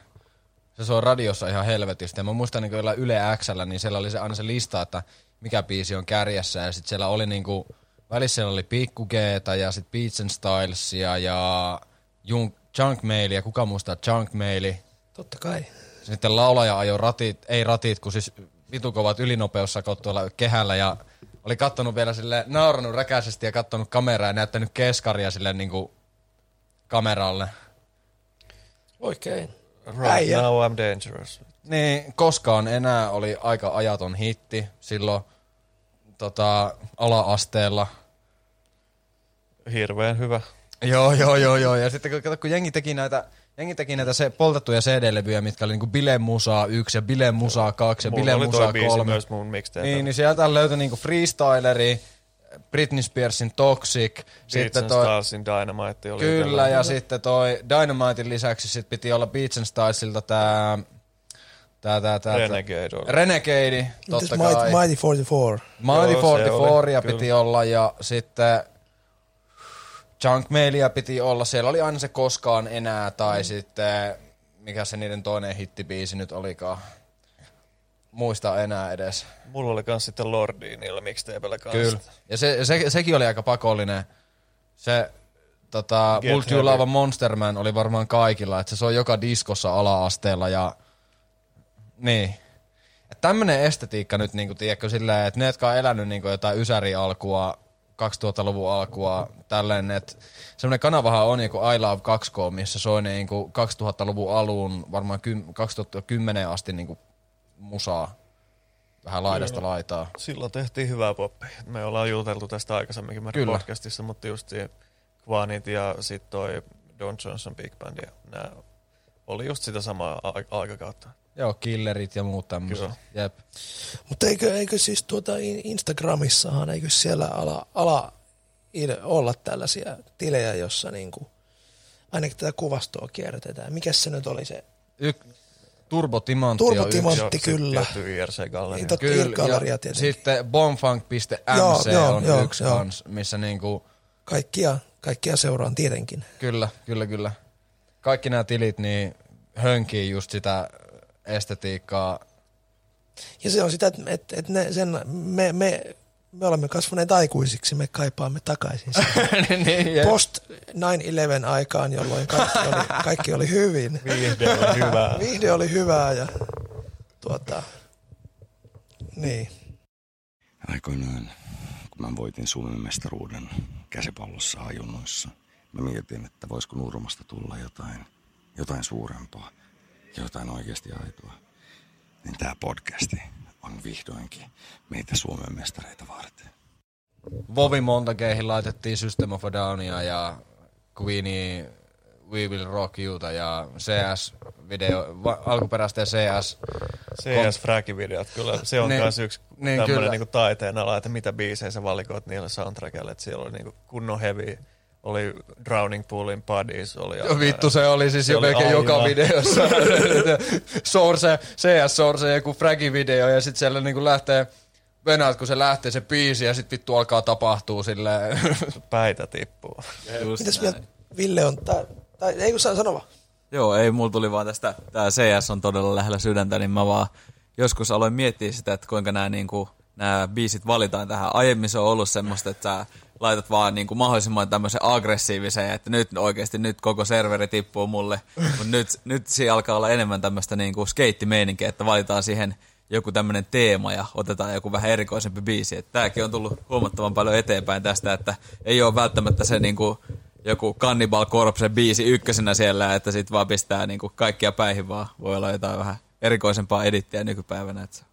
Se soi radiossa ihan helvetistä. Ja mä muistan niin jollain Yle Xllä, niin siellä oli se, aina se lista, että mikä biisi on kärjessä. Ja sitten siellä oli niinku, välissä siellä oli Pikku G:tä ja sitten Beats and Stylesia ja Junk, Junk Mailia. Kuka muistaa Junk Maili? Totta kai. Sitten laulaja ajoi ratit, ei ratit, kun siis vitukovat ylinopeussakot tuolla kehällä ja oli kattonut vielä sille nauranut räkäisesti ja kattonut kameraa ja näyttänyt keskaria sille niinku kameralle. Oikein. Right Äijä. now I'm dangerous. Niin, koskaan enää oli aika ajaton hitti silloin tota, ala-asteella. Hirveän hyvä. Joo, joo, joo, joo. Ja sitten kun, kato, kun jengi teki näitä, jengi teki näitä se, poltettuja CD-levyjä, mitkä oli niinku Bile Musaa 1 ja Bile Musaa 2 ja Mulla Bile oli Musaa toi biisi 3. myös mun mixtape. Niin, niin sieltä löytyi niinku Freestyleri, Britney Spearsin Toxic, Beats sitten and toi, Starsin Dynamite oli kyllä, tällä- ja sitten toi Dynamitein lisäksi sit piti olla Beats and Stylesilta tää, tää, tää, tää, Renegade oli. Renegade, totta Mighty, kai. Mighty 44. Mighty Joo, se 44 oli, piti olla ja sitten Junk Mailia piti olla. Siellä oli aina se koskaan enää tai sitten mikä se niiden toinen hittibiisi nyt olikaan. Muista enää edes. Mulla oli kans sitten Lordi niillä mixtapeilla kanssa. Kyllä. Ja se, se, sekin oli aika pakollinen. Se tota, Get Would You. Love a Monster Man oli varmaan kaikilla. Että se soi joka diskossa ala-asteella ja niin. Et tämmönen estetiikka nyt, niinku, tiedätkö, silleen, että ne, jotka on elänyt niinku, jotain Ysäri-alkua, 2000-luvun alkua, tälleen, että semmoinen kanavahan on niinku I Love 2K, missä soi niinku 2000-luvun alun, varmaan kym, 2010 asti niinku musaa. Vähän laidasta laitaa. Silloin tehtiin hyvää poppia. Me ollaan juteltu tästä aikaisemminkin meidän Kyllä. podcastissa, mutta just Kvanit ja sitten toi Don Johnson Big Band ja nää oli just sitä samaa aikakautta. Joo, killerit ja muut tämmöiset. Jep. Mutta eikö, eikö siis tuota in- Instagramissahan, eikö siellä ala, ala olla tällaisia tilejä, jossa niinku, ainakin tätä kuvastoa kierrätetään. Mikäs se nyt oli se? Y- Turbo Timantti kyllä. tietty IRC-galleria. Niin, Kyllä, ja tietenkin. sitten bombfunk.mc Joo, joo, on joo, yksi joo. kans, missä niinku, Kaikkia, kaikkia seuraan tietenkin. kyllä, kyllä, kyllä. Kaikki nämä tilit niin hönkii just sitä estetiikkaa. Ja se on sitä, että et, et ne, sen, me, me, me olemme kasvaneet aikuisiksi, me kaipaamme takaisin sitä. niin, jep. Post 9-11 aikaan, jolloin kaikki oli, kaikki oli hyvin. Viihde oli hyvää. Viihde oli hyvää ja tuota, niin. Aikoinaan, kun mä voitin Suomen mestaruuden käsipallossa ajunnoissa, mä mietin, että voisiko Nurmasta tulla jotain, jotain suurempaa, jotain oikeasti aitoa. Niin tää podcasti on vihdoinkin meitä Suomen mestareita varten. Vovi Montageihin laitettiin System of a Downia ja Queenie We Will Rock Youta ja CS-video, va- alkuperäisten CS CS Fragin videot, kyllä se on Niin, myös yksi niin, tämmöinen niinku taiteen ala, että mitä biisejä sä valikoit niille soundtrackille, että siellä oli niinku kunnon heavy, oli Drowning Poolin Buddies, oli Joo, Vittu, se oli siis Se jo oli melkein joka videossa. Source, CS Source, joku fragi video ja sitten siellä niinku lähtee Venäjät, kun se lähtee se biisi ja sitten vittu alkaa tapahtuu silleen. päitä tippuu. Mitäs vielä Ville on, tai, tai ei kun saa sanoa. Joo, ei, mulla tuli vaan tästä, tää CS on todella lähellä sydäntä, niin mä vaan joskus aloin miettiä sitä, että kuinka nämä niinku, biisit valitaan tähän. Aiemmin se on ollut semmoista, että sä laitat vaan niinku mahdollisimman tämmöisen aggressiivisen, että nyt oikeasti nyt koko serveri tippuu mulle. Mutta nyt, nyt siinä alkaa olla enemmän tämmöistä niinku skeittimeininkiä, että valitaan siihen joku tämmöinen teema ja otetaan joku vähän erikoisempi biisi. Että tääkin on tullut huomattavan paljon eteenpäin tästä, että ei ole välttämättä se niinku joku Cannibal Corpse biisi ykkösenä siellä, että sit vaan pistää niinku kaikkia päihin, vaan voi olla jotain vähän erikoisempaa edittiä nykypäivänä, että se on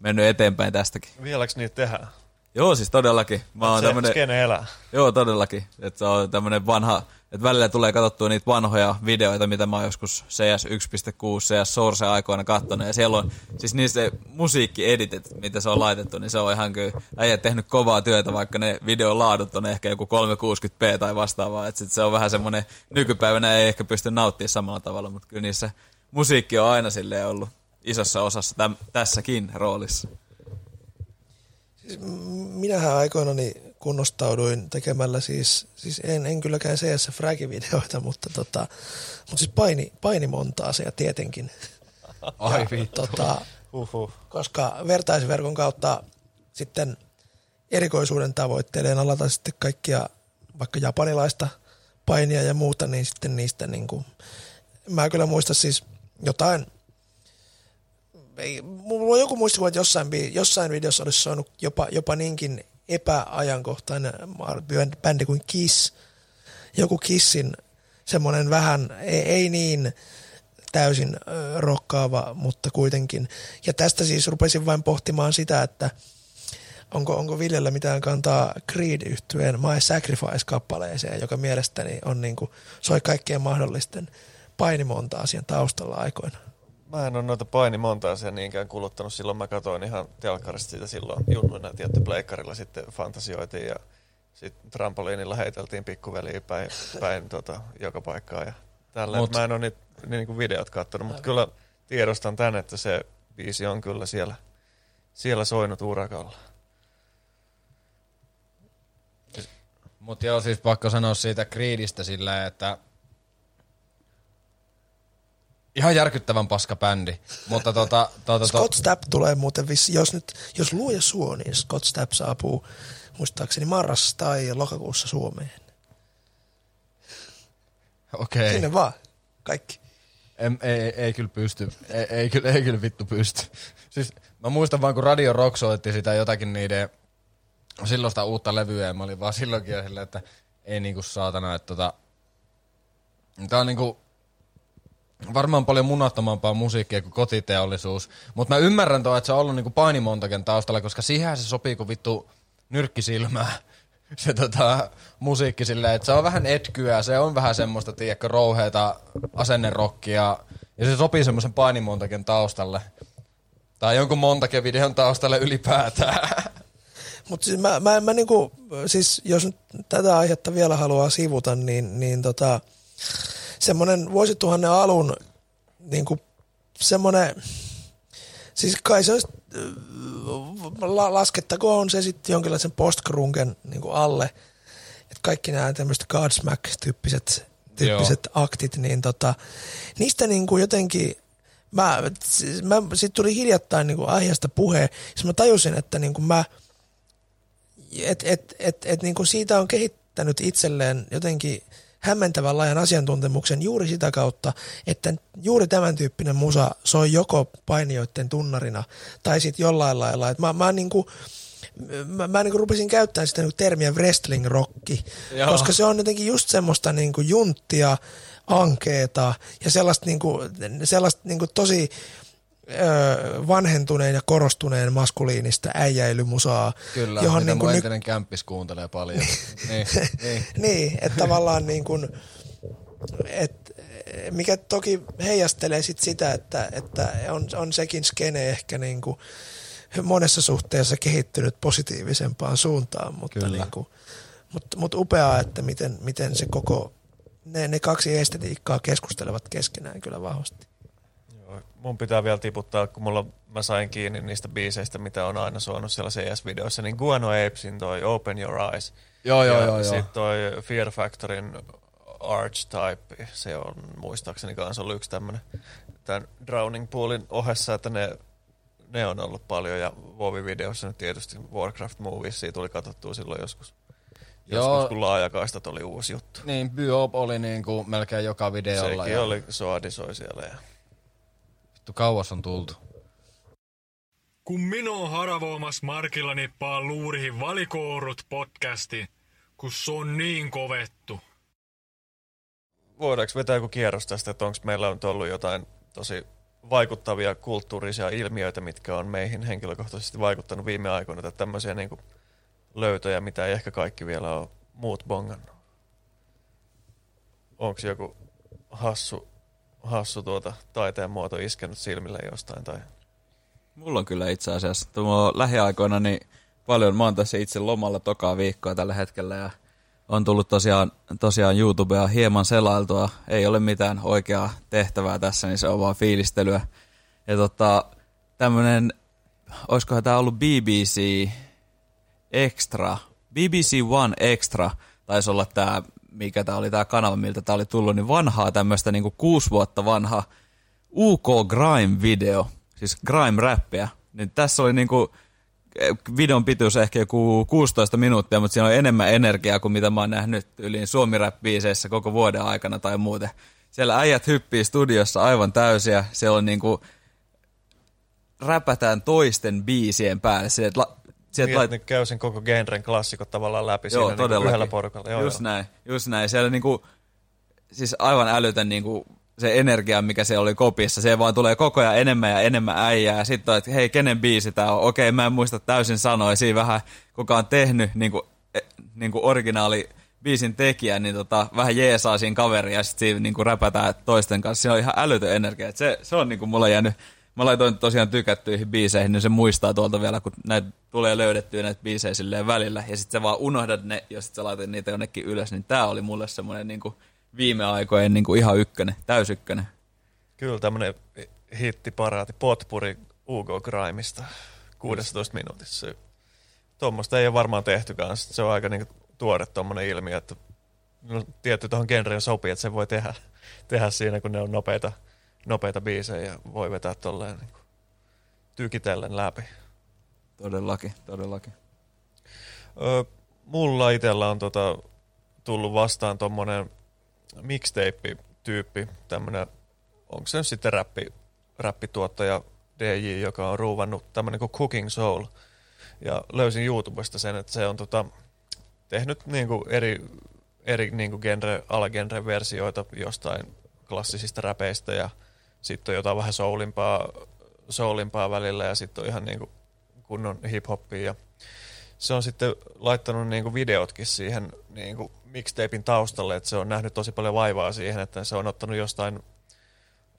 mennyt eteenpäin tästäkin. Vieläks niitä tehdään? Joo, siis todellakin. Mä oon Se tämmönen, skene elää. joo, todellakin. Että se on tämmönen vanha, että välillä tulee katsottua niitä vanhoja videoita, mitä mä oon joskus CS 1.6, CS Source aikoina kattonut, ja siellä on siis niissä musiikkieditit, mitä se on laitettu, niin se on ihan kyllä äijät tehnyt kovaa työtä, vaikka ne videon laadut on ehkä joku 360p tai vastaavaa, että sit se on vähän semmonen, nykypäivänä ei ehkä pysty nauttimaan samalla tavalla, mutta kyllä niissä musiikki on aina silleen ollut isossa osassa täm, tässäkin roolissa. Minähän aikoinani kunnostauduin tekemällä siis, siis en, en kylläkään CS Fragi-videoita, mutta, tota, mutta siis paini, painimontaasea tietenkin. Ai vittu. Tota, Huhhuh. koska vertaisverkon kautta sitten erikoisuuden tavoitteleen alata sitten kaikkia vaikka japanilaista painia ja muuta, niin sitten niistä niin kuin, mä kyllä muistan siis jotain, ei, mulla on joku muistikuva, että jossain, jossain videossa olisi saanut jopa, jopa niinkin epäajankohtainen bändi kuin Kiss. Joku Kissin semmoinen vähän, ei, ei niin täysin rokkaava, mutta kuitenkin. Ja tästä siis rupesin vain pohtimaan sitä, että onko, onko Viljellä mitään kantaa creed yhtyeen My Sacrifice-kappaleeseen, joka mielestäni on niin kuin, soi kaikkien mahdollisten painimontaa siihen taustalla aikoina. Mä en ole noita painimontaisia niinkään kuluttanut. Silloin mä katsoin ihan telkkarista sitä silloin junnuina tietty pleikkarilla sitten fantasioitiin ja sitten trampoliinilla heiteltiin pikkuveliä päin, päin tota, joka paikkaa ja tällä. Mut- Mä en ole niitä niin kuin videot katsonut, mutta kyllä tiedostan tän, että se biisi on kyllä siellä, siellä soinut urakalla. Mutta joo, siis pakko sanoa siitä Creedistä silleen, että ihan järkyttävän paska bändi. Mutta tota, tota, to, Scott Stapp tulee muuten vissi, jos nyt, jos luoja suo, niin Scott Stapp saapuu muistaakseni marras tai lokakuussa Suomeen. okei. Sinne vaan, kaikki. En, ei, ei, ei, kyllä pysty. Ei, ei, kyllä, ei kyllä vittu pysty. Siis mä muistan vaan, kun Radio Rock soitti sitä jotakin niiden silloista uutta levyä, ja mä olin vaan silloinkin jo silleen, että ei niinku saatana, että tota... Tää on niinku varmaan paljon munattomampaa musiikkia kuin kotiteollisuus. Mutta mä ymmärrän tuo, että se on ollut niinku painimontaken taustalla, koska siihen se sopii kuin vittu nyrkkisilmää. Se tota, musiikki silleen, että se on vähän etkyä, se on vähän semmoista, tiedätkö, rouheita asennerokkia. Ja se sopii semmoisen painimontaken taustalle. Tai jonkun montaken videon taustalle ylipäätään. Mutta siis mä, mä, mä niinku, siis jos nyt tätä aihetta vielä haluaa sivuta, niin, niin tota, semmoinen vuosituhannen alun niinku, semmoinen, siis kai se olisi, äh, la, laskettakoon se sitten jonkinlaisen postgrunken niinku alle, että kaikki nämä tämmöiset Godsmack-tyyppiset tyyppiset aktit, niin tota, niistä niinku jotenkin, mä, siis mä, sit tuli hiljattain niinku aiheesta puhe, siis mä tajusin, että niinku mä, et, et, et, et niin kuin siitä on kehittänyt itselleen jotenkin hämmentävän laajan asiantuntemuksen juuri sitä kautta, että juuri tämän tyyppinen musa soi joko painijoiden tunnarina tai sitten jollain lailla. Et mä, mä, niin kuin, mä, mä niin kuin rupesin käyttämään sitä niin kuin termiä wrestling rocki, koska se on jotenkin just semmoista niin kuin junttia, ankeeta ja sellaista, niin kuin, sellaista niin kuin tosi vanhentuneen ja korostuneen maskuliinista äijäilymusaa. Kyllä, johon mitä niin kuin entinen kämppis kuuntelee paljon. niin, niin. niin, että tavallaan niin kuin, et, mikä toki heijastelee sit sitä, että, että on, on sekin skene ehkä niin kuin monessa suhteessa kehittynyt positiivisempaan suuntaan, mutta, Kyllä. niin kuin, mutta, mutta upeaa, että miten, miten se koko, ne, ne kaksi estetiikkaa keskustelevat keskenään kyllä vahvasti. Mun pitää vielä tiputtaa, kun mulla, mä sain kiinni niistä biiseistä, mitä on aina suonut siellä CS-videoissa, niin Guano Apesin toi Open Your Eyes. Joo, joo, ja joo. Sitten toi Fear Factorin Archetype, se on muistaakseni kanssa ollut yksi tämmönen tämän Drowning Poolin ohessa, että ne, ne on ollut paljon ja Vovi-videossa nyt tietysti Warcraft Movies, siitä tuli katsottua silloin joskus. Joo. Joskus kun laajakaistat oli uusi juttu. Niin, Byop oli niinku melkein joka videolla. Sekin ja oli, Soadi soi siellä ja Vittu kauas on tultu. Kun minua haravoimas markilla nippaa luurihin valikourut podcasti, kun se on niin kovettu. voidaanko vetää joku kierros tästä, että onko meillä nyt ollut jotain tosi vaikuttavia kulttuurisia ilmiöitä, mitkä on meihin henkilökohtaisesti vaikuttanut viime aikoina, tai tämmöisiä niin kuin löytöjä, mitä ei ehkä kaikki vielä ole muut bongannut. Onko joku hassu, hassu tuota taiteen muoto iskenyt silmille jostain? Tai... Mulla on kyllä itse asiassa. Tuo lähiaikoina niin paljon, mä oon tässä itse lomalla tokaa viikkoa tällä hetkellä ja on tullut tosiaan, tosiaan YouTubea hieman selailtua. Ei ole mitään oikeaa tehtävää tässä, niin se on vaan fiilistelyä. Ja tota, tämmönen, olisikohan tää ollut BBC Extra, BBC One Extra, taisi olla tää, mikä tää oli tää kanava, miltä tää oli tullut, niin vanhaa tämmöistä niinku kuusi vuotta vanha UK Grime-video, siis Grime-räppiä. Niin tässä oli niinku, eh, videon pituus ehkä joku 16 minuuttia, mutta siinä on enemmän energiaa kuin mitä mä oon nähnyt yli suomi rap koko vuoden aikana tai muuten. siellä äijät hyppii studiossa aivan täysiä. Siellä on niinku, räpätään toisten biisien päälle. Sieltä, la, sieltä Niin, lait- ne käy sen koko genren klassikot tavallaan läpi Joo, siinä niin yhdellä porukalla. Joo, just joo. näin, just näin. Siellä niinku, siis aivan älytön niinku, se energia, mikä se oli kopissa, se vaan tulee koko ajan enemmän ja enemmän äijää. Sitten on, että hei, kenen biisi tää on? Okei, mä en muista täysin sanoa. Siinä vähän, kuka on tehnyt niinku, e, niinku originaali biisin tekijä, niin tota, vähän jeesaa siinä kaveria ja sitten siinä niinku räpätään toisten kanssa. Se on ihan älytön energia. Et se, se on niinku mulla jäänyt, mä laitoin tosiaan tykättyihin biiseihin, niin se muistaa tuolta vielä, kun näitä tulee löydettyä näitä biisejä silleen välillä. Ja sitten sä vaan unohdat ne, ja sitten sä laitat niitä jonnekin ylös. Niin tää oli mulle semmoinen niinku viime aikojen niinku ihan ykkönen, täysykkönen. Kyllä tämmönen hittiparaati, potpuri Ugo Grimesta 16 minuutissa. Tuommoista ei ole varmaan tehty kanssa. Se on aika niinku tuore tuommoinen ilmiö, että no, tietty tuohon genreen sopii, että se voi tehdä, tehdä siinä, kun ne on nopeita, nopeita biisejä ja voi vetää tolleen niinku tykitellen läpi. Todellakin, todellakin. Ö, mulla itellä on tota, tullut vastaan tommonen mixtape-tyyppi, tämmönen, onko se nyt sitten räppi, räppituottaja DJ, joka on ruuvannut tämmönen kuin Cooking Soul. Ja löysin YouTubesta sen, että se on tota, tehnyt niinku eri, eri niinku genre, alagenre versioita jostain klassisista räpeistä ja sitten on jotain vähän soulimpaa, soulimpaa välillä ja sitten on ihan niinku kunnon hip-hoppia ja se on sitten laittanut niinku videotkin siihen niinku mixtapein taustalle, että se on nähnyt tosi paljon vaivaa siihen, että se on ottanut jostain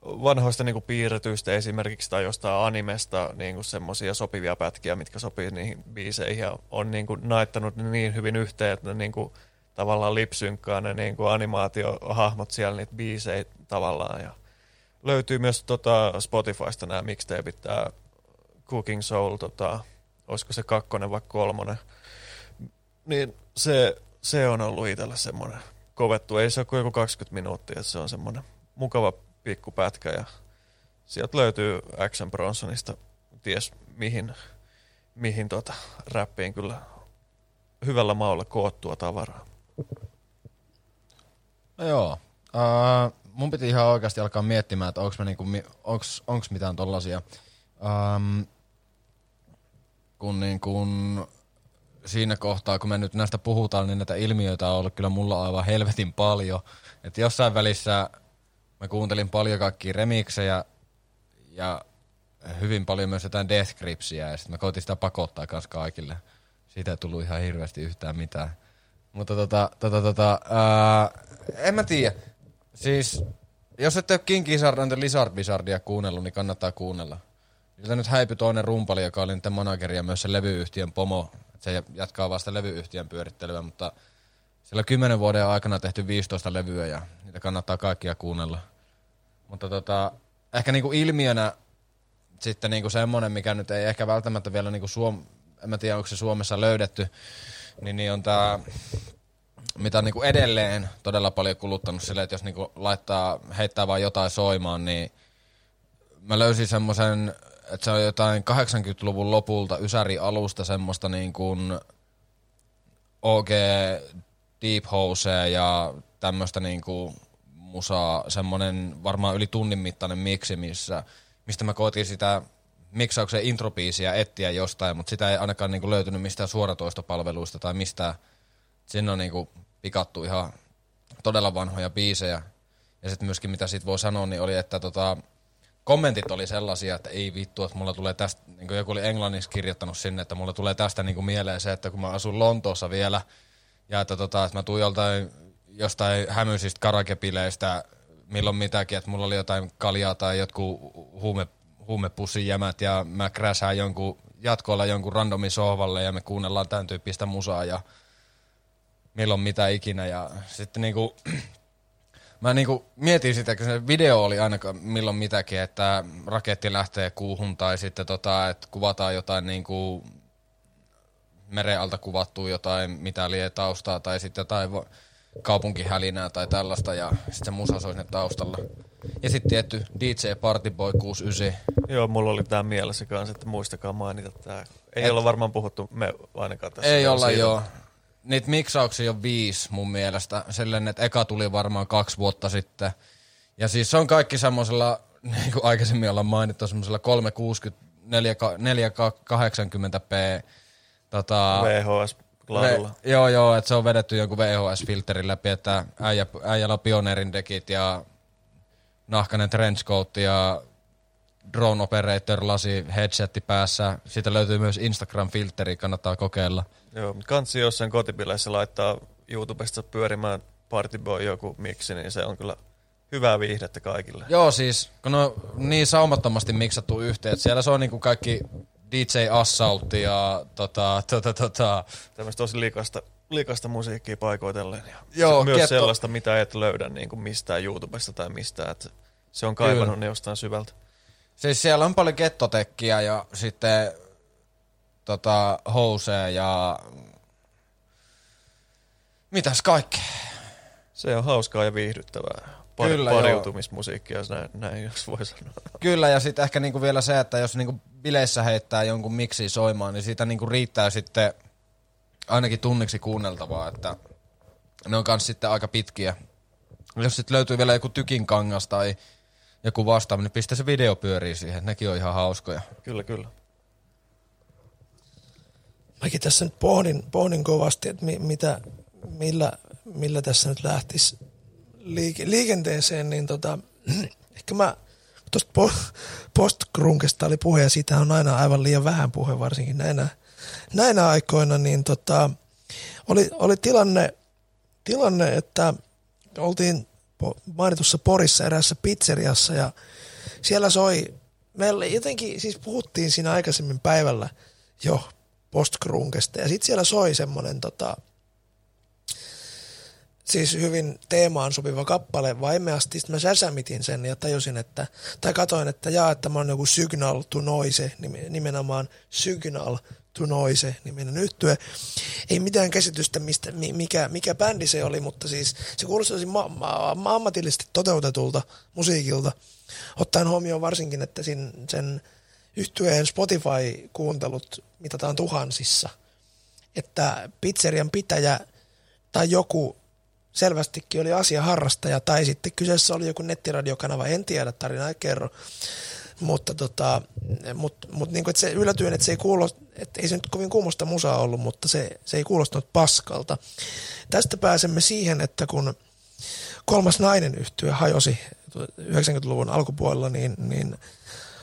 vanhoista niinku piirretyistä esimerkiksi tai jostain animesta niinku semmoisia sopivia pätkiä, mitkä sopii niihin biiseihin ja on niinku naittanut ne niin hyvin yhteen, että ne niinku tavallaan lipsynkkaa ne niinku animaatiohahmot siellä niitä biisejä tavallaan ja löytyy myös tota Spotifysta nämä mixtapeit, tämä Cooking Soul, tota, olisiko se kakkonen vai kolmonen, niin se, se on ollut itsellä semmoinen kovettu. Ei se ole kuin joku 20 minuuttia, se on semmoinen mukava pikkupätkä ja sieltä löytyy Action Bronsonista ties mihin, mihin tota räppiin kyllä hyvällä maulla koottua tavaraa. No joo. Uh, mun piti ihan oikeasti alkaa miettimään, että onks, mä niinku, onks, onks mitään tollasia. Um, kun niin kun siinä kohtaa, kun me nyt näistä puhutaan, niin näitä ilmiöitä on ollut kyllä mulla aivan helvetin paljon. Että jossain välissä mä kuuntelin paljon kaikkia remiksejä ja hyvin paljon myös jotain Death Gripsiä ja sitten mä koitin sitä pakottaa kanssa kaikille. Siitä ei tullut ihan hirveästi yhtään mitään. Mutta tota, tota, tota, ää, en mä tiedä. Siis, jos ette ole King Gizzard and the Lizard Wizardia kuunnellut, niin kannattaa kuunnella. Siltä nyt häipy toinen rumpali, joka oli nyt manageri ja myös se levyyhtiön pomo. Se jatkaa vasta levyyhtiön pyörittelyä, mutta sillä kymmenen vuoden aikana tehty 15 levyä ja niitä kannattaa kaikkia kuunnella. Mutta tota, ehkä niinku ilmiönä sitten niinku semmonen, mikä nyt ei ehkä välttämättä vielä niinku Suom... En mä tiedä, onko se Suomessa löydetty, niin, niin on tää mitä niinku edelleen todella paljon kuluttanut silleen, että jos niinku laittaa, heittää vaan jotain soimaan, niin mä löysin semmoisen, että se on jotain 80-luvun lopulta Ysäri alusta semmoista niin kuin OG Deep House ja tämmöistä niin kuin musaa, semmoinen varmaan yli tunnin mittainen miksi, missä, mistä mä koitin sitä miksauksen introbiisiä etsiä jostain, mutta sitä ei ainakaan niin kuin löytynyt mistään suoratoistopalveluista tai mistään. Sinne on niin kuin pikattu ihan todella vanhoja biisejä. Ja sitten myöskin mitä siitä voi sanoa, niin oli, että tota, kommentit oli sellaisia, että ei vittu, että mulla tulee tästä, niin kuin joku oli englanniksi kirjoittanut sinne, että mulla tulee tästä niin kuin mieleen se, että kun mä asun Lontoossa vielä, ja että, tota, että mä tuun joltain, jostain hämyisistä karakepileistä, milloin mitäkin, että mulla oli jotain kaljaa tai jotkut huume, huumepussin jämät, ja mä kräsään jonkun jatkoilla jonkun randomin sohvalle, ja me kuunnellaan tämän tyyppistä musaa, ja milloin mitä ikinä, ja sitten niinku, Mä niinku mietin sitä, kun se video oli aina milloin mitäkin, että raketti lähtee kuuhun tai sitten tota, että kuvataan jotain niinku meren alta kuvattua jotain, mitä lie taustaa tai sitten jotain kaupunkihälinää tai tällaista ja sitten se musa soi sinne taustalla. Ja sitten tietty DJ Party Boy 69. Joo, mulla oli tämä mielessä kanssa, että muistakaa mainita tämä. Ei Et- olla varmaan puhuttu me ainakaan tässä. Ei olla siitä. joo. Niitä miksauksia on viisi mun mielestä. Silleen, että eka tuli varmaan kaksi vuotta sitten. Ja siis se on kaikki semmoisella, niin kuin aikaisemmin ollaan mainittu, semmoisella 360, 480p tota, VHS-laadulla. Ve- joo, joo, että se on vedetty jonkun VHS-filterin läpi, että äijä, äijällä on pioneerin dekit ja nahkainen trenchcoat ja drone operator lasi headsetti päässä. Siitä löytyy myös Instagram-filteri, kannattaa kokeilla. Joo, mutta kansi jossain kotipileissä laittaa YouTubesta pyörimään Party Boy joku miksi, niin se on kyllä hyvää viihdettä kaikille. Joo, siis kun on niin saumattomasti miksattu yhteen, että siellä se on niinku kaikki DJ Assault ja tota, tota, tota, Tämmöistä tosi likasta, likasta musiikkia paikoitellen. Ja Joo, se, myös ketto- sellaista, mitä et löydä niin kuin mistään YouTubesta tai mistään. Että se on kaivannut Kyllä. ne jostain syvältä. Siis siellä on paljon gettotekkiä ja sitten tota, houseja ja mitäs kaikkea. Se on hauskaa ja viihdyttävää. Par, Kyllä, pariutumismusiikkia, näin, näin jos voi sanoa. Kyllä, ja sitten ehkä niinku vielä se, että jos niinku bileissä heittää jonkun miksi soimaan, niin siitä niinku riittää sitten ainakin tunniksi kuunneltavaa, että ne on kans sitten aika pitkiä. Jos sitten löytyy vielä joku tykin kangas tai joku vastaava, niin pistä se video pyörii siihen, nekin on ihan hauskoja. Kyllä, kyllä. Mäkin tässä nyt pohdin, pohdin kovasti, että mi, mitä, millä, millä tässä nyt lähtisi liike, liikenteeseen, niin tota, ehkä mä tuosta po, postkrunkesta oli puhe ja siitä on aina aivan liian vähän puhe, varsinkin näinä, näinä aikoina, niin tota, oli, oli tilanne, tilanne, että oltiin mainitussa Porissa eräässä pizzeriassa ja siellä soi, meillä jotenkin, siis puhuttiin siinä aikaisemmin päivällä jo postkrunkesta ja sitten siellä soi semmoinen tota, siis hyvin teemaan sopiva kappale vaimeasti. Sitten mä säsämitin sen ja tajusin, että, tai katoin, että jaa, että mä oon joku Signal to Noise, nim- nimenomaan Signal to Noise niminen yhtye. Ei mitään käsitystä, mistä, mi- mikä, mikä bändi se oli, mutta siis se kuulosti tosi ma- ma- ammatillisesti toteutetulta musiikilta. Ottaen huomioon varsinkin, että sin, sen yhtyeen Spotify-kuuntelut mitataan tuhansissa. Että pizzerian pitäjä tai joku selvästikin oli asiaharrastaja tai sitten kyseessä oli joku nettiradiokanava, en tiedä, tarina ei kerro. Mutta tota, mut, mut niin kuin, että se yllätyin, että se ei kuulost, että ei se nyt kovin kuumosta musaa ollut, mutta se, se ei kuulostanut paskalta. Tästä pääsemme siihen, että kun kolmas nainen yhtye hajosi 90-luvun alkupuolella, niin, niin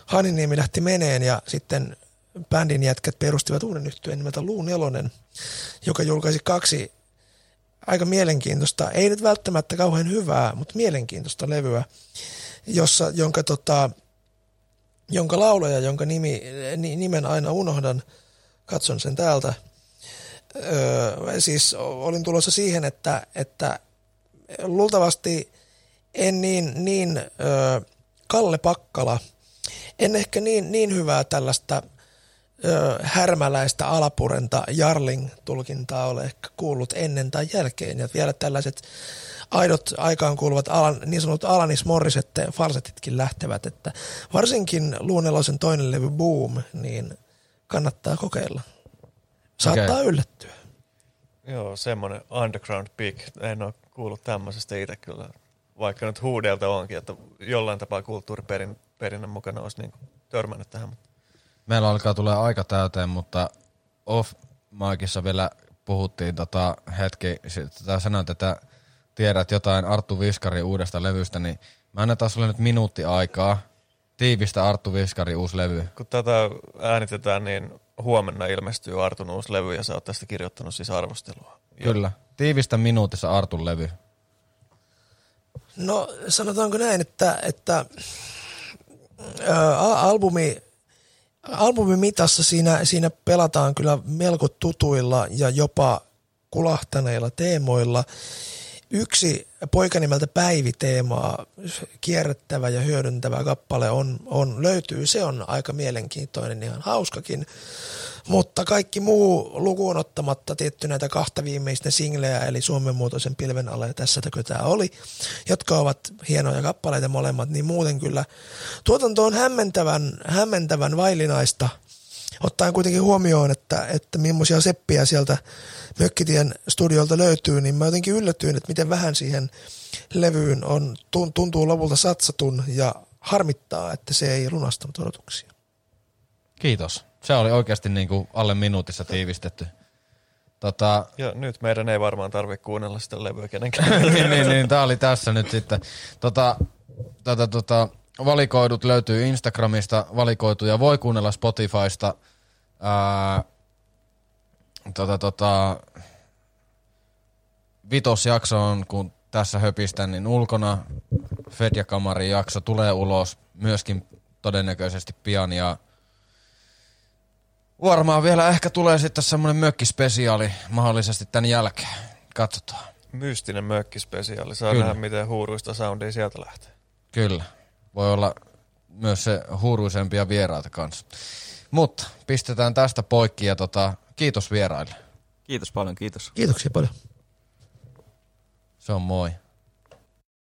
Haniniemi lähti meneen ja sitten bändin jätkät perustivat uuden yhtyeen nimeltä Luu Nelonen, joka julkaisi kaksi aika mielenkiintoista, ei nyt välttämättä kauhean hyvää, mutta mielenkiintoista levyä, jossa, jonka, tota, jonka laulaja, jonka nimi, ni, nimen aina unohdan, katson sen täältä. Öö, siis olin tulossa siihen, että, että luultavasti en niin, niin öö, Kalle Pakkala, en ehkä niin, niin hyvää tällaista ö, härmäläistä alapurenta Jarling-tulkintaa ole ehkä kuullut ennen tai jälkeen. Ja vielä tällaiset aidot aikaan kuuluvat Alan, niin sanotut Alanis Morissette falsetitkin lähtevät, että varsinkin Luunelosen toinen levy Boom, niin kannattaa kokeilla. Saattaa Okei. yllättyä. Joo, semmoinen underground pick. En ole kuullut tämmöisestä itse kyllä. Vaikka nyt huudelta onkin, että jollain tapaa kulttuuriperinnön mukana olisi niin törmännyt tähän. Mutta Meillä alkaa tulla aika täyteen, mutta off micissa vielä puhuttiin tota hetki, sit- tai sanoit, että tiedät jotain Arttu Viskari uudesta levystä, niin mä annetaan sulle nyt minuutti aikaa tiivistä Arttu Viskari uusi levy. kun tätä äänitetään, niin huomenna ilmestyy Artun uusi levy ja sä oot tästä kirjoittanut siis arvostelua. Ja Kyllä. Tiivistä minuutissa Artun levy. No sanotaanko näin, että, että ää, a- albumi, albumin mitassa siinä, siinä pelataan kyllä melko tutuilla ja jopa kulahtaneilla teemoilla. Yksi poika nimeltä Päivi teemaa kierrättävä ja hyödyntävä kappale on, on, löytyy. Se on aika mielenkiintoinen, ihan hauskakin. Mutta kaikki muu lukuun ottamatta tietty näitä kahta viimeistä singlejä, eli Suomen muotoisen pilven alle ja tässä tämä oli, jotka ovat hienoja kappaleita molemmat, niin muuten kyllä tuotanto on hämmentävän, hämmentävän vaillinaista ottaen kuitenkin huomioon, että, että millaisia seppiä sieltä Mökkitien studiolta löytyy, niin mä jotenkin yllätyin, että miten vähän siihen levyyn on, tuntuu lopulta satsatun ja harmittaa, että se ei lunastanut odotuksia. Kiitos. Se oli oikeasti niin kuin alle minuutissa tiivistetty. Tota, ja nyt meidän ei varmaan tarvitse kuunnella sitä levyä kenenkään. niin, niin, niin, tää oli tässä nyt sitten. Tota, tota, tota, valikoidut löytyy Instagramista, valikoituja voi kuunnella Spotifysta. Ää, tota, tota, vitosjakso on, kun tässä höpistän, niin ulkona Fedja Kamarin jakso tulee ulos myöskin todennäköisesti pian ja varmaan vielä ehkä tulee sitten semmonen mökkispesiaali mahdollisesti tämän jälkeen. Katsotaan. Mystinen mökkispesiaali. Saa Kyllä. nähdä, miten huuruista soundia sieltä lähtee. Kyllä. Voi olla myös se huuruisempia vieraita kanssa. Mutta pistetään tästä poikki ja tota, kiitos vieraille. Kiitos paljon, kiitos. Kiitoksia paljon. Se on moi.